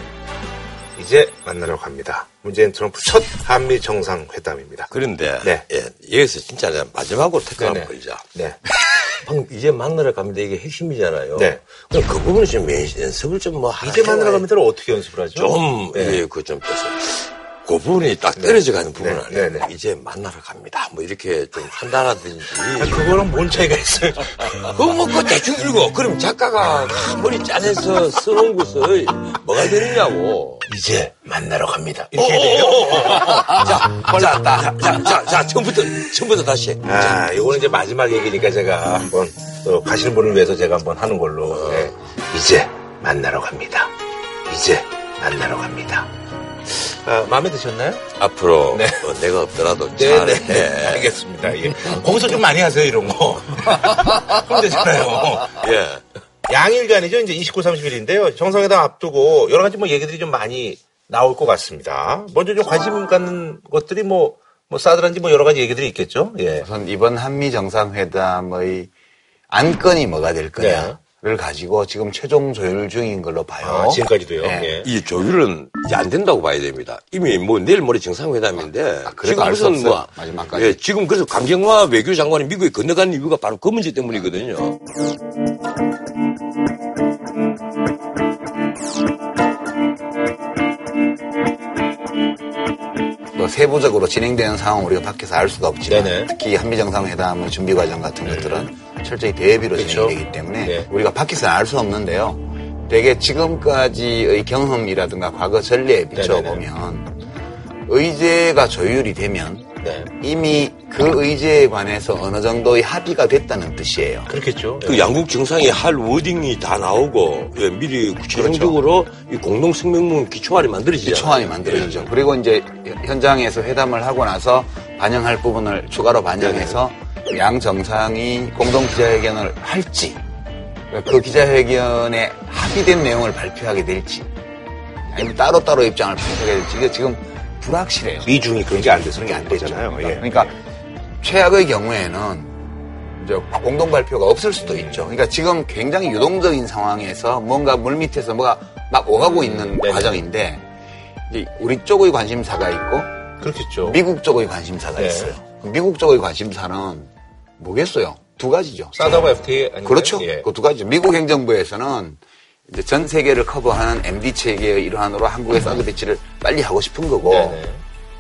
이제 만나러 갑니다. 문재인 트럼프 첫 한미 정상회담입니다. 그런데 네. 예, 여기서 진짜 마지막으로 태클 한번 네네. 걸자. 네. 방금 이제 만나러 갑니다. 이게 핵심이잖아요. 네. 그럼 그 부분을 좀 연- 연습을 좀 뭐 하나 이제 만나러 갑니다를 어떻게 연습을 하죠? 좀, 네. 예, 그좀 뺏어. 그 부분이 딱 떨어져 가는 부분 네, 아니에요. 네, 네. 이제 만나러 갑니다. 뭐 이렇게 좀 한다라든지. 아, 그거랑 뭔 차이가 있어요? 그거 뭐, 그거 대충 읽어. 그럼 작가가 머리 짜내서 써놓은 것을 뭐가 되느냐고. 이제 만나러 갑니다. 어, 이렇게 돼요? 자, 자, 자, 자, 자, 자, 처음부터, 처음부터 다시. 해. 아, 이거는 이제 마지막 얘기니까 제가 한번 또 가시는 분을 위해서 제가 한번 하는 걸로. 네. 이제 만나러 갑니다. 이제 만나러 갑니다. 아, 마음에 드셨나요? 앞으로 네. 뭐 내가 없더라도 네, 잘해. 네, 네. 알겠습니다. 예. 거기서 좀 많이 하세요, 이런 거. <laughs> 그럼 되잖아요. 예. 양일간이죠. 이제 29, 30일인데요. 정상회담 앞두고 여러 가지 뭐 얘기들이 좀 많이 나올 것 같습니다. 먼저 좀 관심 갖는 것들이 뭐, 뭐 싸들한지 뭐 여러 가지 얘기들이 있겠죠. 예. 우선 이번 한미 정상회담의 안건이 뭐가 될 거냐. 네. 를 가지고 지금 최종 조율 중인 걸로 봐요. 아, 지금까지도요. 네. 예. 이 조율은 이제 안 된다고 봐야 됩니다. 이미 뭐 내일 모레 정상회담인데 아, 그래도 지금 무슨 뭐. 마지막까지. 예, 지금 그래서 강경화 외교장관이 미국에 건너간 이유가 바로 그 문제 때문이거든요. 뭐 세부적으로 진행되는 상황 우리가 밖에서 알 수가 없지만 네네. 특히 한미 정상회담의 준비 과정 같은 것들은 철저히 대비로 그렇죠. 진행되기 때문에 네. 우리가 밖에서는 알수 없는데요. 되게 지금까지의 경험이라든가 과거 전례에 비춰보면 의제가 조율이 되면 네. 이미 그 의제에 관해서 어느 정도의 합의가 됐다는 뜻이에요. 그렇겠죠. 그 양국 정상이 할 워딩이 다 나오고 예, 미리 구체적으로 이 공동 성명문 기초안이 만들어지잖아요. 초안이 만들어지죠. 그리고 이제 현장에서 회담을 하고 나서 반영할 부분을 추가로 반영해서 양 정상이 공동 기자회견을 할지 그 기자회견에 합의된 내용을 발표하게 될지 아니면 따로따로 입장을 발표하게 될지 이게 지금 불확실해요. 미중이 그런 게 안 돼서는 게 안 되잖아요. 예. 그러니까 최악의 경우에는 이제 공동 발표가 없을 수도 있죠. 그러니까 지금 굉장히 유동적인 상황에서 뭔가 물 밑에서 뭐가 막 오가고 있는 과정인데 이제 우리 쪽의 관심사가 있고 그렇겠죠. 미국 쪽의 관심사가 네. 있어요. 미국 쪽의 관심사는 뭐겠어요? 두 가지죠. 사드와 FTA 아닌가요? 그렇죠. 예. 그두 가지죠. 미국 행정부에서는 이제 전 세계를 커버하는 MD 체계의 일환으로 한국의 사드 배치를 빨리 하고 싶은 거고 네네.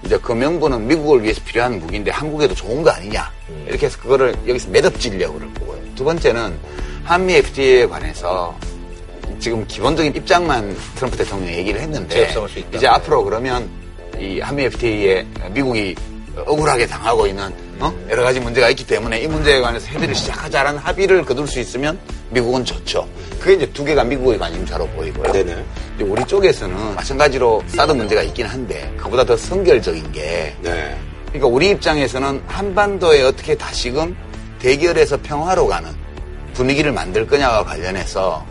이제 그 명분은 미국을 위해서 필요한 무기인데 한국에도 좋은 거 아니냐 이렇게 해서 그거를 여기서 매듭지려고 그럴 거고요. 두 번째는 한미 FTA에 관해서 지금 기본적인 입장만 트럼프 대통령이 얘기를 했는데. 이제 앞으로 그러면 이 한미 FTA에 미국이 억울하게 당하고 있는 어? 여러 가지 문제가 있기 때문에 이 문제에 관해서 해들을 시작하자라는 합의를 거둘 수 있으면 미국은 좋죠. 그게 이제 두 개가 미국의 관심사로 보이고요. 네네. 이제 우리 쪽에서는 마찬가지로 사드 문제가 있긴 한데 그보다 더 선결적인 게 네. 그러니까 우리 입장에서는 한반도에 어떻게 다시금 대결에서 평화로 가는 분위기를 만들 거냐와 관련해서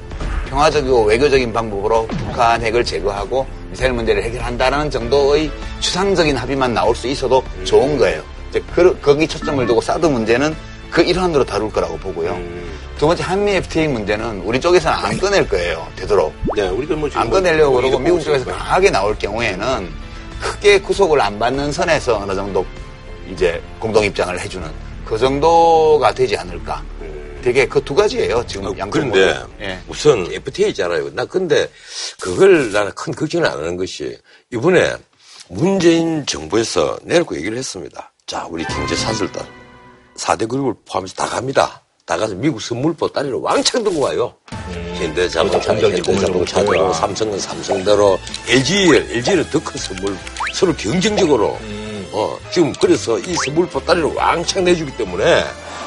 평화적이고 외교적인 방법으로 북한 핵을 제거하고 미사일 문제를 해결한다는 정도의 추상적인 합의만 나올 수 있어도 좋은 거예요. 이제 그, 거기 초점을 두고 사드 문제는 그 일환으로 다룰 거라고 보고요. 두 번째 한미 FTA 문제는 우리 쪽에서는 안 꺼낼 거예요. 되도록. 네, 우리가 뭐 지금 안 꺼내려고 뭐 그러고 미국 쪽에서. 강하게 나올 경우에는 크게 구속을 안 받는 선에서 어느 정도 이제 공동 입장을 해주는 그 정도가 되지 않을까. 되게 그 두 가지예요. 지금 양쪽 음. 그런데. 예. 우선 FTA 있잖아요. 나 근데 그걸 나는 큰 걱정을 안 하는 것이 이번에 문재인 정부에서 내놓고 얘기를 했습니다. 자, 우리 경제 사슬단 4대 그룹을 포함해서 다 갑니다. 다 가서 미국 선물 보따리를 왕창 들고 와요. 현대자동차, 전자기기 현대자동차대로, 공유로 삼성은 삼성대로, LG, LG는 더큰 선물, 서로 경쟁적으로, 어, 지금 그래서 이 선물 보따리를 왕창 내주기 때문에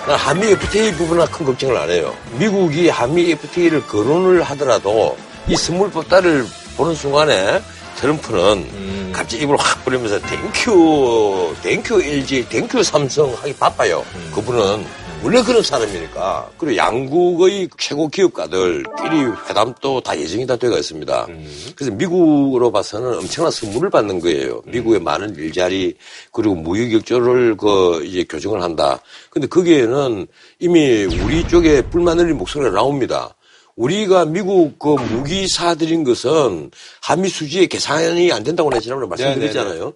난 한미 FTA 부분은 큰 걱정을 안 해요. 미국이 한미 FTA를 거론을 하더라도 이 선물 보따리를 보는 순간에 트럼프는 갑자기 입을 확 벌리면서 thank you, thank you LG, thank you 삼성 하기 바빠요. 그분은 원래 그런 사람이니까. 그리고 양국의 최고 기업가들끼리 회담도 다 예정이 다 되어 있습니다. 그래서 미국으로 봐서는 엄청난 선물을 받는 거예요. 미국의 많은 일자리, 그리고 무역역조를 그 이제 교정을 한다. 근데 거기에는 이미 우리 쪽에 불만 흘린 목소리가 나옵니다. 우리가 미국 그 무기 사들인 것은 한미 수지에 계산이 안 된다고 내가 지난번에 말씀드렸잖아요.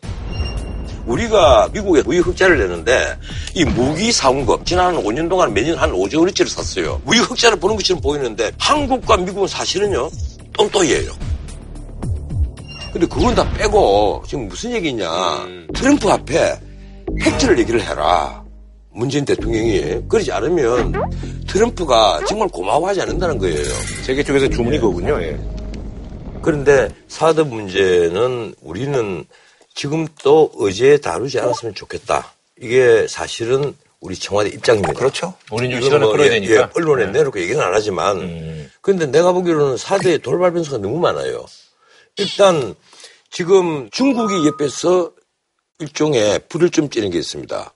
우리가 미국에 무역 흑자를 내는데 이 무기 거 지난 5년 동안 매년 한 5조 원어치를 샀어요. 무역 흑자를 보는 것처럼 보이는데 한국과 미국은 사실은요 똥또이에요. 근데 그건 다 빼고 지금 무슨 얘기냐 트럼프 앞에 팩트를 얘기를 해라. 문재인 대통령이 그러지 않으면 트럼프가 정말 고마워하지 않는다는 거예요. 세계 쪽에서 주문이 그거군요. 예. 그런데 사드 문제는 우리는 지금 또 어제 다루지 않았으면 좋겠다. 이게 사실은 우리 청와대 입장입니다. 그렇죠. 우리는 좀 시간을 뭐 끌어야 예, 되니까. 예, 언론에 내놓고 얘기는 안 하지만 그런데 내가 보기로는 사드의 돌발 변수가 너무 많아요. 일단 지금 중국이 옆에서 일종의 불을 좀 찌는 게 있습니다.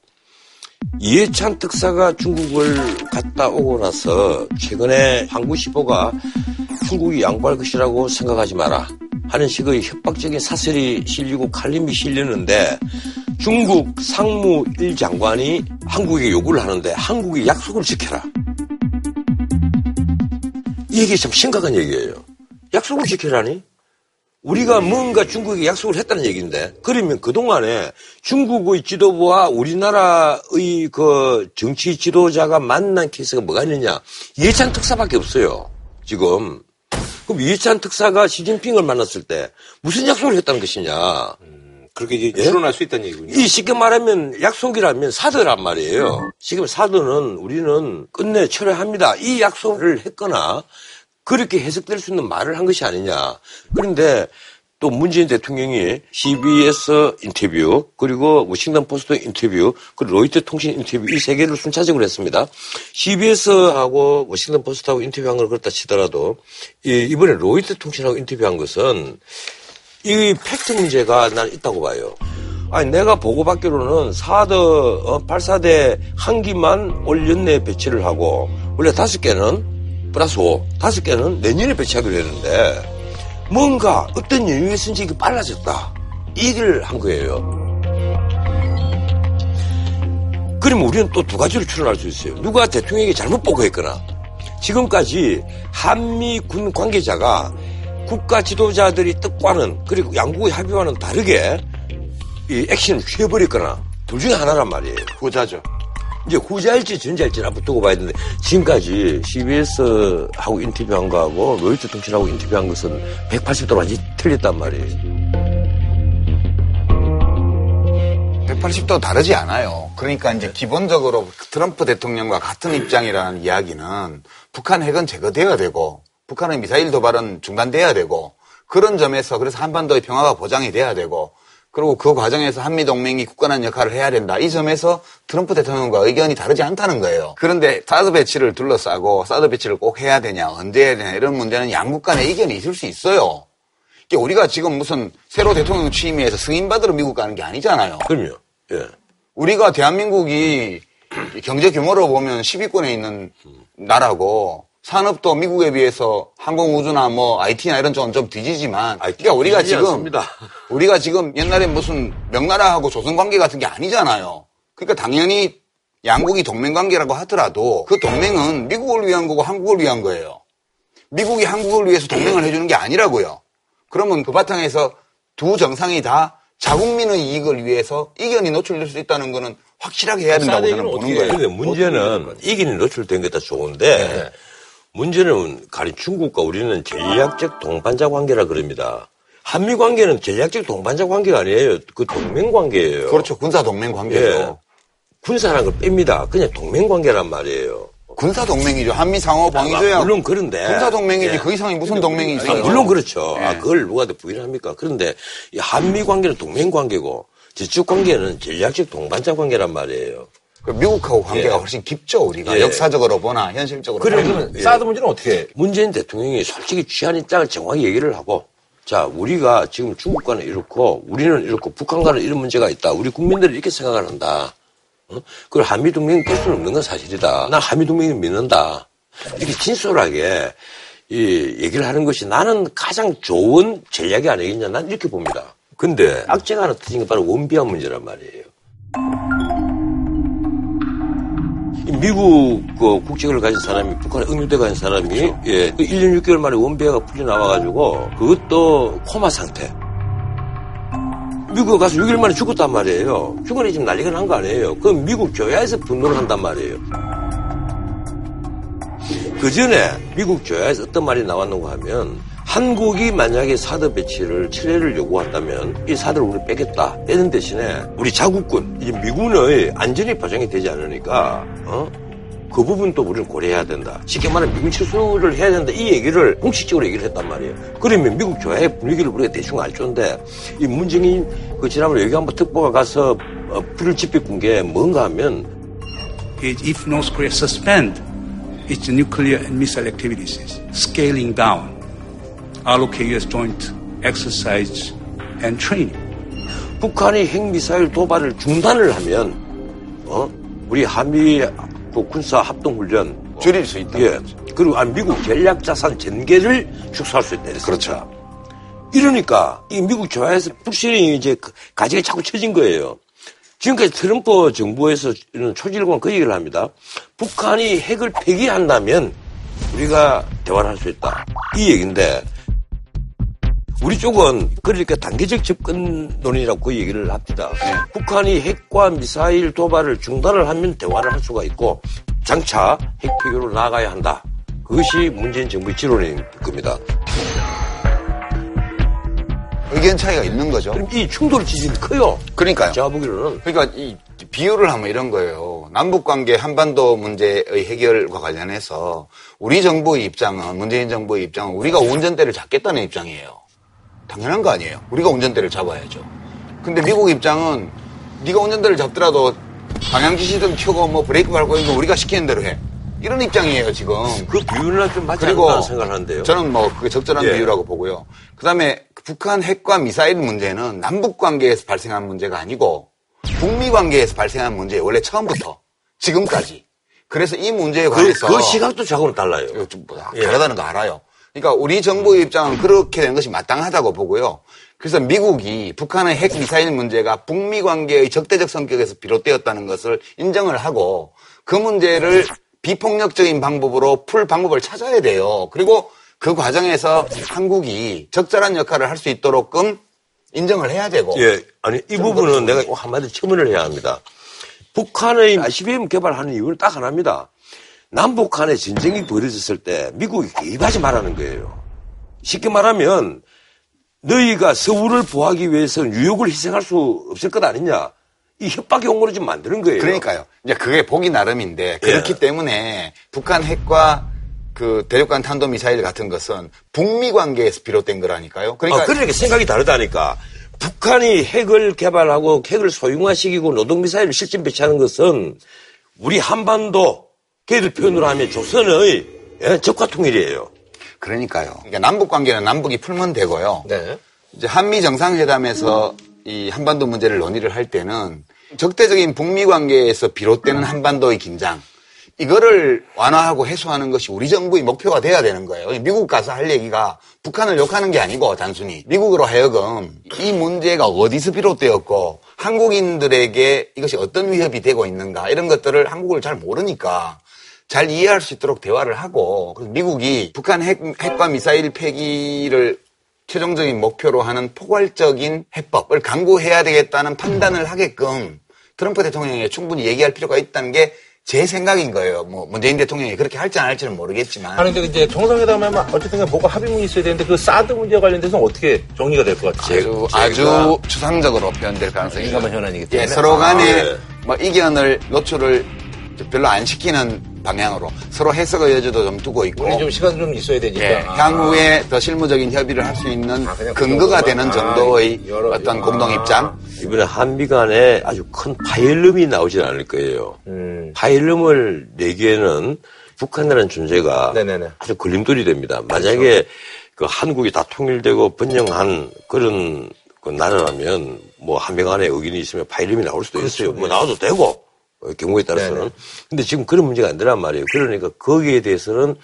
이해찬 특사가 중국을 갔다 오고 나서 최근에 한국시보가 중국이 양보할 것이라고 생각하지 마라 하는 식의 협박적인 사설이 실리고 칼림이 실리는데 중국 상무 1장관이 한국에게 요구를 하는데 한국이 약속을 지켜라. 이게 참 심각한 얘기예요. 약속을 지키라니? 우리가 뭔가 중국에 약속을 했다는 얘기인데, 그러면 그동안에 중국의 지도부와 우리나라의 그 정치 지도자가 만난 케이스가 뭐가 있느냐? 이해찬 특사밖에 없어요. 지금. 그럼 이해찬 특사가 시진핑을 만났을 때 무슨 약속을 했다는 것이냐? 그렇게 이제 예? 추론할 수 있다는 얘기군요. 이 쉽게 말하면 약속이라면 사드란 말이에요. 지금 사드는 우리는 끝내 철회합니다. 이 약속을 했거나 그렇게 해석될 수 있는 말을 한 것이 아니냐. 그런데 또 문재인 대통령이 CBS 인터뷰 그리고 워싱턴 포스트 인터뷰 그리고 로이터 통신 인터뷰 이 세 개를 순차적으로 했습니다. CBS하고 워싱턴 포스트하고 인터뷰한 걸 그렇다 치더라도 이- 이번에 로이터 통신하고 인터뷰한 것은 이 팩트 문제가 난 있다고 봐요. 아니 내가 보고 받기로는 사드 어, 발사대 한 기만 올 연내에 배치를 하고 원래 다섯 개는 플러스 5 다섯 개는 내년에 배치하기로 했는데 뭔가 어떤 이유에 있는지 이게 빨라졌다 이 얘기를 한 거예요. 그러면 우리는 또 두 가지로 추론할 수 있어요. 누가 대통령에게 잘못 보고했거나 지금까지 한미 군 관계자가 국가 지도자들이 뜻과는 그리고 양국의 합의와는 다르게 이 액션을 취해버렸거나 둘 중에 하나란 말이에요. 후자죠. 이제 후자일지 전자일지는 앞으로 두고 봐야 되는데 지금까지 CBS하고 인터뷰한 거하고 로이터 통신하고 인터뷰한 것은 180도 완전히 틀렸단 말이에요. 180도 다르지 않아요. 그러니까 이제 기본적으로 트럼프 대통령과 같은 입장이라는 이야기는 북한 핵은 제거돼야 되고 북한의 미사일 도발은 중단돼야 되고 그런 점에서 그래서 한반도의 평화가 보장이 돼야 되고 그리고 그 과정에서 한미 동맹이 굳건한 역할을 해야 된다. 이 점에서 트럼프 대통령과 의견이 다르지 않다는 거예요. 그런데 사드 배치를 둘러싸고 사드 배치를 꼭 해야 되냐, 언제 해야 되냐 이런 문제는 양국 간에 의견이 있을 수 있어요. 이게 우리가 지금 무슨 새로 대통령 취임해서 승인받으러 미국 가는 게 아니잖아요. 그럼요. 예. 우리가 대한민국이 경제 규모로 보면 10위권에 있는 나라고 산업도 미국에 비해서 항공우주나 뭐 IT나 이런 쪽은 좀 뒤지지만 그러니까 우리가 지금 않습니다. <laughs> 우리가 지금 옛날에 무슨 명나라하고 조선 관계 같은 게 아니잖아요. 그러니까 당연히 양국이 동맹 관계라고 하더라도 그 동맹은 미국을 위한 거고 한국을 위한 거예요. 미국이 한국을 위해서 동맹을 해주는 게 아니라고요. 그러면 그 바탕에서 두 정상이 다 자국민의 이익을 위해서 이견이 노출될 수 있다는 거는 확실하게 해야 된다고 저는 보는 거예요. 문제는 이견이 노출된 게 다 좋은데 문제는 가령 중국과 우리는 전략적 동반자 관계라 그럽니다. 한미 관계는 전략적 동반자 관계가 아니에요. 그 동맹 관계예요. 그렇죠. 군사 동맹 관계죠. 예. 군사라는 걸 뺍니다. 그냥 동맹 관계란 말이에요. 군사 동맹이죠. 한미 상호 방위 아, 조약. 물론 그런데 군사 동맹이지 예. 그 이상이 무슨 동맹이 아, 있어요? 물론 그렇죠. 예. 아, 그걸 누가 더 부인합니까? 그런데 이 한미 관계는 동맹 관계고 저쪽 관계는 전략적 동반자 관계란 말이에요. 그 미국하고 관계가 예. 훨씬 깊죠. 우리가 예. 역사적으로 보나 현실적으로. 그러면 보나. 예. 사드 문제는 어떻게 문재인 대통령이 솔직히 취한 입장을 정확히 얘기를 하고 자 우리가 지금 중국과는 이렇고 우리는 이렇고 북한과는 이런 문제가 있다. 우리 국민들이 이렇게 생각을 한다. 어? 그걸 한미 동맹이 깰 수는 없는 건 사실이다. 난 한미 동맹을 믿는다. 이렇게 진솔하게 이 얘기를 하는 것이 나는 가장 좋은 전략이 아니겠냐. 난 이렇게 봅니다. 근데 악재가 하나 터진 게 바로 원비한 문제란 말이에요. 이 미국 그 국적을 가진 사람이 북한에 응유대 가진 사람이 예, 그 1년 6개월 만에 원비아가 풀려 나와가지고 그것도 코마 상태. 미국 가서 6일 만에 죽었단 말이에요. 죽으니 지금 난리가 난 거 아니에요. 그럼 미국 교야에서 분노를 한단 말이에요. 그 전에 미국 교야에서 어떤 말이 나왔는가 하면 한국이 만약에 사드 배치를 7회를 요구한다면 이 사드를 우리 빼겠다. 빼는 대신에 우리 자국군, 이 미군의 안전이 보장이 되지 않으니까 어? 그 부분도 우리는 고려해야 된다. 쉽게 말하면 미군 철수를 해야 된다. 이 얘기를 공식적으로 얘기를 했단 말이에요. 그러면 미국 교회의 분위기를 우리가 대충 알 건데 이 문재인 그 지난번에 외교안보 특보가 가서 어, 불을 지피군 게 뭔가 하면 if North Korea suspend its nuclear and missile activities, scaling down, U.S. joint exercise and training. 북한이 핵미사일 도발을 중단을 하면 어 우리 한미 그 군사 합동 훈련 줄일 수 있다. 예. 그리고 아, 미국 전략 자산 전개를 축소할 수 있다. 그렇죠. 이러니까 이 미국 조화에서 북신이 이제 그 가지가 자꾸 쳐진 거예요. 지금까지 트럼프 정부에서 이런 초질권 그 얘기를 합니다. 북한이 핵을 폐기한다면 우리가 대화를 할 수 있다. 이 얘기인데 우리 쪽은 그러니까 단계적 접근 논의라고 그 얘기를 합니다. 북한이 핵과 미사일 도발을 중단을 하면 대화를 할 수가 있고 장차 핵 폐교로 나아가야 한다. 그것이 문재인 정부의 지론인 겁니다. 의견 차이가 있는 거죠. 그럼 이 충돌 지점이 커요. 그러니까요. 제가 보기로는. 그러니까 이 비유를 하면 이런 거예요. 남북 관계 한반도 문제의 해결과 관련해서 우리 정부의 입장은 문재인 정부의 입장은 우리가 운전대를 잡겠다는 입장이에요. 당연한 거 아니에요. 우리가 운전대를 잡아야죠. 근데 미국 입장은 네가 운전대를 잡더라도 방향 지시등 켜고 뭐 브레이크 밟고 이거 우리가 시키는 대로 해. 이런 입장이에요 지금. 그 비유는 좀 맞지 않나 생각하는데요. 저는 뭐 그게 적절한 예. 비유라고 보고요. 그다음에 북한 핵과 미사일 문제는 남북 관계에서 발생한 문제가 아니고 북미 관계에서 발생한 문제예요. 원래 처음부터 지금까지. 그래서 이 문제에 그, 관해서 그 시각도 저하고는 달라요. 좀 뭐, 예. 다르다는 거 알아요. 그러니까 우리 정부의 입장은 그렇게 된 것이 마땅하다고 보고요. 그래서 미국이 북한의 핵 미사일 문제가 북미 관계의 적대적 성격에서 비롯되었다는 것을 인정을 하고 그 문제를 비폭력적인 방법으로 풀 방법을 찾아야 돼요. 그리고 그 과정에서 한국이 적절한 역할을 할 수 있도록끔 인정을 해야 되고. 예, 아니 이 부분은 내가 꼭 한마디 첨언을 해야 합니다. 북한의 ICBM 개발하는 이유는 딱 하나입니다. 남북 간에 전쟁이 벌어졌을 때 미국이 개입하지 말라는 거예요. 쉽게 말하면 너희가 서울을 보호하기 위해서 뉴욕을 희생할 수 없을 것 아니냐. 이 협박의 용어를 좀 만드는 거예요. 그러니까요. 이제 그게 보기 나름인데 그렇기 예. 때문에 북한 핵과 그 대륙간 탄도 미사일 같은 것은 북미 관계에서 비롯된 거라니까요. 그러니까 아, 그러니까 생각이 다르다니까. 북한이 핵을 개발하고 핵을 소형화시키고 노동 미사일을 실전 배치하는 것은 우리 한반도 걔들 표현으로 하면 조선의 예, 적화 통일이에요. 그러니까요. 그러니까 남북 관계는 남북이 풀면 되고요. 네. 이제 한미 정상회담에서 이 한반도 문제를 논의를 할 때는 적대적인 북미 관계에서 비롯되는 한반도의 긴장 이거를 완화하고 해소하는 것이 우리 정부의 목표가 돼야 되는 거예요. 미국 가서 할 얘기가 북한을 욕하는 게 아니고 단순히 미국으로 하여금 이 문제가 어디서 비롯되었고 한국인들에게 이것이 어떤 위협이 되고 있는가 이런 것들을 한국을 잘 모르니까 잘 이해할 수 있도록 대화를 하고 그래서 미국이 북한 핵, 핵과 미사일 폐기를 최종적인 목표로 하는 포괄적인 해법을 강구해야 되겠다는 판단을 하게끔 트럼프 대통령이 충분히 얘기할 필요가 있다는 게 제 생각인 거예요. 뭐 문재인 대통령이 그렇게 할지 안 할지는 모르겠지만 하는데 이제 정상회담 하면 어쨌든 뭐가 합의문이 있어야 되는데 그 사드 문제와 관련돼서는 어떻게 정리가 될 것 같아요? 아주 아주 추상적으로 표현될 가능성이 민감한 현안이기 때문에. 예, 서로 간에 아, 예. 뭐 이견을 노출을 별로 안 시키는 방향으로 서로 해석의 여지도 좀 두고 있고 우리 좀 시간 좀 있어야 되니까. 예, 아. 향후에 더 실무적인 협의를 할 수 있는 그냥 근거가 그 되는 정도만. 정도의 아, 여러- 어떤 아. 공동 입장 이번에 한미 간에 아주 큰 파일름이 나오진 않을 거예요. 음. 파일름을 내기에는 북한이라는 존재가 네네네. 아주 걸림돌이 됩니다. 만약에 그 한국이 다 통일되고 번영한 그런 그 나라라면 뭐 한미 간에 의견이 있으면 파열음이 나올 수도 있어요. 뭐 나와도 되고 어, 경우에 따라서는. 네네. 근데 지금 그런 문제가 안 되란 말이에요. 그러니까 거기에 대해서는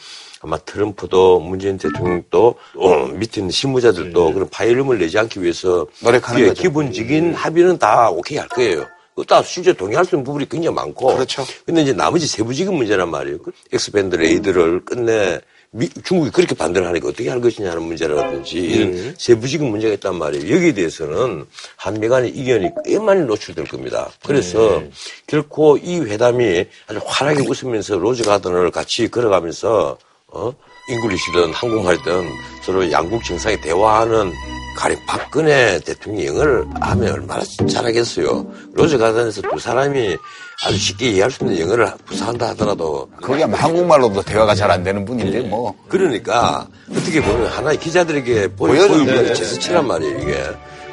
아마 트럼프도 문재인 대통령도 어, 밑에 있는 실무자들도 그런 파열음을 내지 않기 위해서 노력하는 예, 거죠. 기본적인 합의는 다 오케이 할 거예요. 그다 실제 동의할 수 있는 부분이 굉장히 많고. 그렇죠. 근데 이제 나머지 세부적인 문제란 말이에요. 그 X-band 레이더를 끝내 미- 중국이 그렇게 반대를 하니까 어떻게 할 것이냐는 문제라든지 이런 세부적인 문제가 있단 말이에요. 여기에 대해서는 한미 간의 이견이 꽤 많이 노출될 겁니다. 그래서 결코 이 회담이 아주 환하게 웃으면서 로즈 가든을 같이 걸어가면서 어? English든 한국말이든 서로 양국 정상이 대화하는 가령 박근혜 대통령이 영어를 하면 얼마나 잘하겠어요. 로즈 가든에서 두 사람이 아주 쉽게 이해할 수 있는 영어를 구사한다 하더라도 그게 뭐 한국말로도 대화가 잘 안 되는 분인데 뭐 그러니까 어떻게 보면 하나의 기자들에게 보여, 보여주는 거죠. 제스처란 말이에요 이게.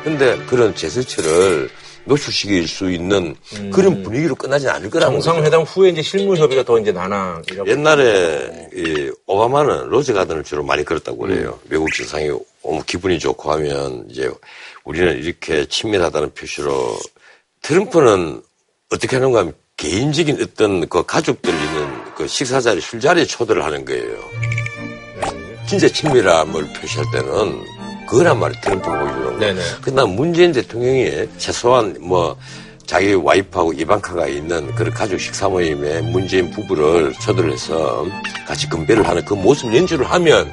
근데 그런 제스처를 노출시킬 수 있는 그런 분위기로 끝나진 않을 거죠. 정상회담 후에 이제 실무 협의가 더 이제 나눠. 옛날에 이 오바마는 로즈 가든을 주로 많이 걸었다고 그래요. 외국 정상이 오면 기분이 좋고 하면 이제 우리는 이렇게 친밀하다는 표시로 트럼프는 어떻게 하는가 하면 개인적인 어떤 그 가족들 있는 그 식사자리, 술자리에 초대를 하는 거예요. 진짜 친밀함을 표시할 때는 그거란 말이에요. 트럼프 보여주는 거. 그다음 문재인 대통령이 최소한 뭐 자기 와이프하고 이방카가 있는 그런 가족 식사 모임에 문재인 부부를 초대를 해서 같이 건배를 하는 그 모습 연주를 하면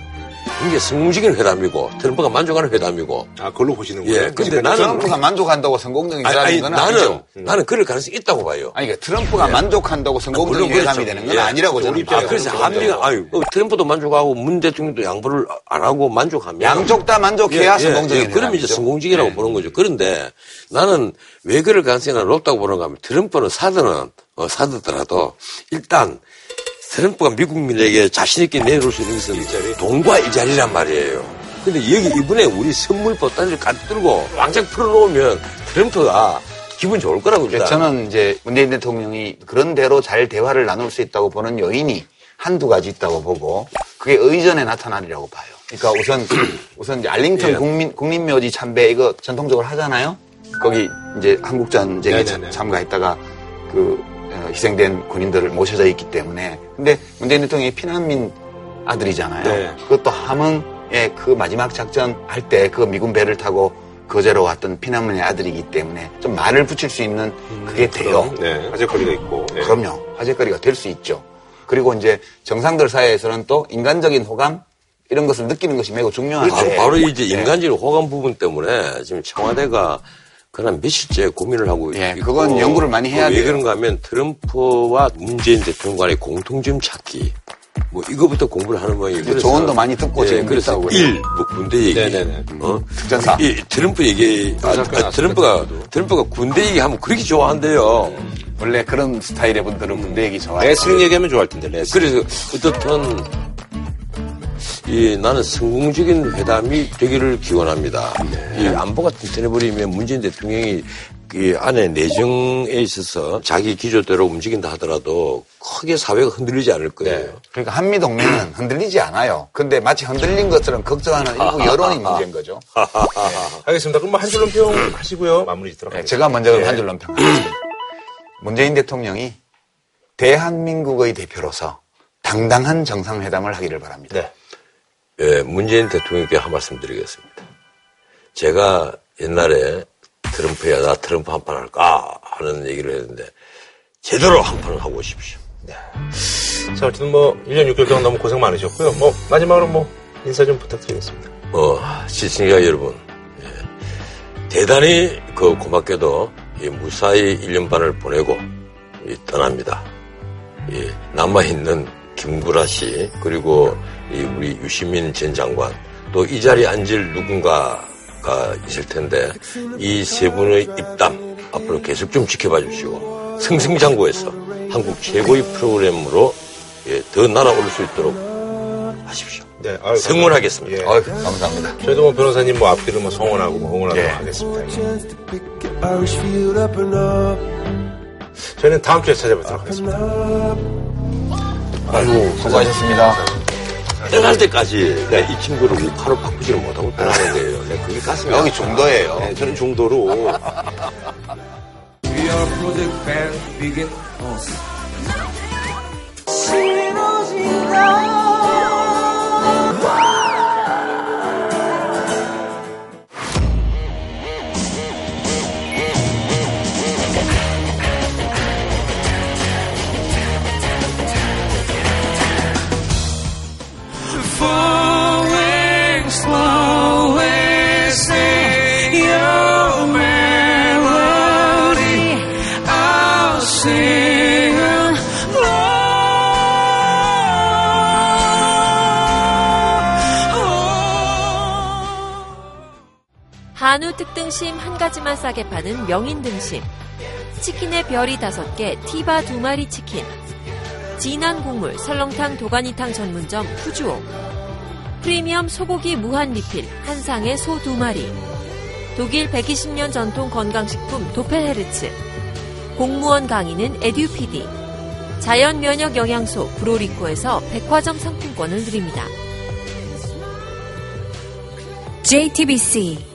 이게 성공적인 회담이고 트럼프가 만족하는 회담이고. 아, 그걸로 보시는 예, 거예요? 근데 나는 트럼프가 만족한다고 성공적인 아니, 회담인 아니, 건 나는 아니죠. 나는 그럴 가능성이 있다고 봐요. 아니, 그러니까 트럼프가 예. 만족한다고 성공적인 물론 회담이. 되는 건 예. 아니라고 저는 아, 그래서 한미가 아유 어, 트럼프도 만족하고 문 대통령도 양보를 안 하고 만족하면 양쪽 다 만족해야 성공적인 그러면 이제 회담이죠. 성공적이라고 보는 거죠. 그런데 나는 왜 그럴 가능성이 높다고 보는가 하면 트럼프는 사드는 어, 사드더라도 일단 트럼프가 미국민에게 자신있게 내놓을 수 있는 것은 돈과 일자리란 말이에요. 근데 여기 이번에 우리 선물 보따리를 가득 들고 왕창 풀어놓으면 트럼프가 기분 좋을 거라고 일단. 저는 이제 문재인 대통령이 그런 대로 잘 대화를 나눌 수 있다고 보는 요인이 한두 가지 있다고 보고 그게 의전에 나타나리라고 봐요. 그러니까 우선 <clears throat> 우선 이제 알링턴 예. 국민 국립묘지 참배 이거 전통적으로 하잖아요. 거기 이제 한국 전쟁에 네네네. 참가했다가 그 어, 희생된 군인들을 모셔져 있기 때문에 근데 문재인 대통령이 피난민 아들이잖아요. 네. 그것도 함흥의 그 마지막 작전 할 때 그 미군 배를 타고 거제로 왔던 피난민의 아들이기 때문에 좀 말을 붙일 수 있는 그게 돼요. 네, 화제거리가 있고. 예. 그럼요. 화제거리가 될 수 있죠. 그리고 이제 정상들 사이에서는 또 인간적인 호감 이런 것을 느끼는 것이 매우 중요한데 바로, 바로 이제 네. 인간적인 호감 부분 때문에 지금 청와대가 그냥 며칠째 고민을 하고 예, 있고 그건 연구를 많이 해야 왜 돼요. 그런가 하면 트럼프와 문재인 대통령 간의 공통점 찾기 뭐 이거부터 공부를 하는 모양이에요. 그래서 조언도 많이 듣고 지금 그래서. 일, 뭐 군대 얘기, 네네네. 어? 특전사. 이 트럼프 얘기, 아, 아, 트럼프가 트럼프가 군대 얘기 하면 그렇게 좋아한대요. 원래 그런 스타일의 분들은 군대 얘기 좋아해요. 레슬링 얘기하면 좋아할 텐데, 레슬링. 그래서 어떻든 이 나는 성공적인 회담이 되기를 기원합니다. 이 안보가 튼튼해버리면 문재인 대통령이 이 안에 내정에 있어서 자기 기조대로 움직인다 하더라도 크게 사회가 흔들리지 않을 거예요. 그러니까 한미 동맹은 <clears throat> 흔들리지 않아요. 근데 마치 흔들린 것처럼 걱정하는 일부 여론이 <laughs> 문제인 거죠. <laughs> 알겠습니다. 그럼 뭐한 줄로 평 하시고요. 마무리 짓도록 네, 하겠습니다. 제가 먼저 예. 한 줄로 평하겠습니다. 문재인 대통령이 대한민국의 대표로서 당당한 정상회담을 하기를 바랍니다. 네. 예, 문재인 대통령께 한 말씀 드리겠습니다. 제가 옛날에 트럼프야, 나 트럼프 한 판 할까? 하는 얘기를 했는데, 제대로 한 판을 하고 오십시오. 자, 어쨌든 뭐, 1년 6개월 동안 너무 고생 많으셨고요. 뭐, 마지막으로 뭐, 인사 좀 부탁드리겠습니다. 어, 시청자 여러분, 예, 대단히 그 고맙게도 이 무사히 1년 반을 보내고 이 떠납니다. 이 남아 있는 김구라 씨, 그리고 이 우리 유시민 전 장관, 또 이 자리에 앉을 누군가가 있을 텐데, 이 세 분의 입담, 앞으로 계속 좀 지켜봐 주시고, 승승장구해서 한국 최고의 프로그램으로 예, 더 날아올 수 있도록 하십시오. 네, 아유, 성원하겠습니다. 예. 어이, 감사합니다. 저희도 뭐 변호사님 뭐 앞뒤로 뭐 성원하고 뭐 응원하도록 예. 하겠습니다. 저희는 다음 주에 찾아뵙도록 하겠습니다. 아이고, 수고하셨습니다. 떠날 때까지 내가 이 친구를 하루 바꾸지를 못하고 떠나는 거예요. 내가 그게 가슴이 여기. 중도예요. 네, 저는 중도로. Falling 한우 특등심 한 가지만 싸게 파는 명인 등심. 치킨의 별이 다섯 개, 티바 두 마리 치킨. 진한 국물 설렁탕 도가니탕 전문점 푸주오. 프리미엄 소고기 무한 리필 한상의 소두 마리. 독일 120년 전통 건강식품 도펠헤르츠. 공무원 강의는 에듀피디. 자연 면역 영양소 브로리코에서 백화점 상품권을 드립니다. JTBC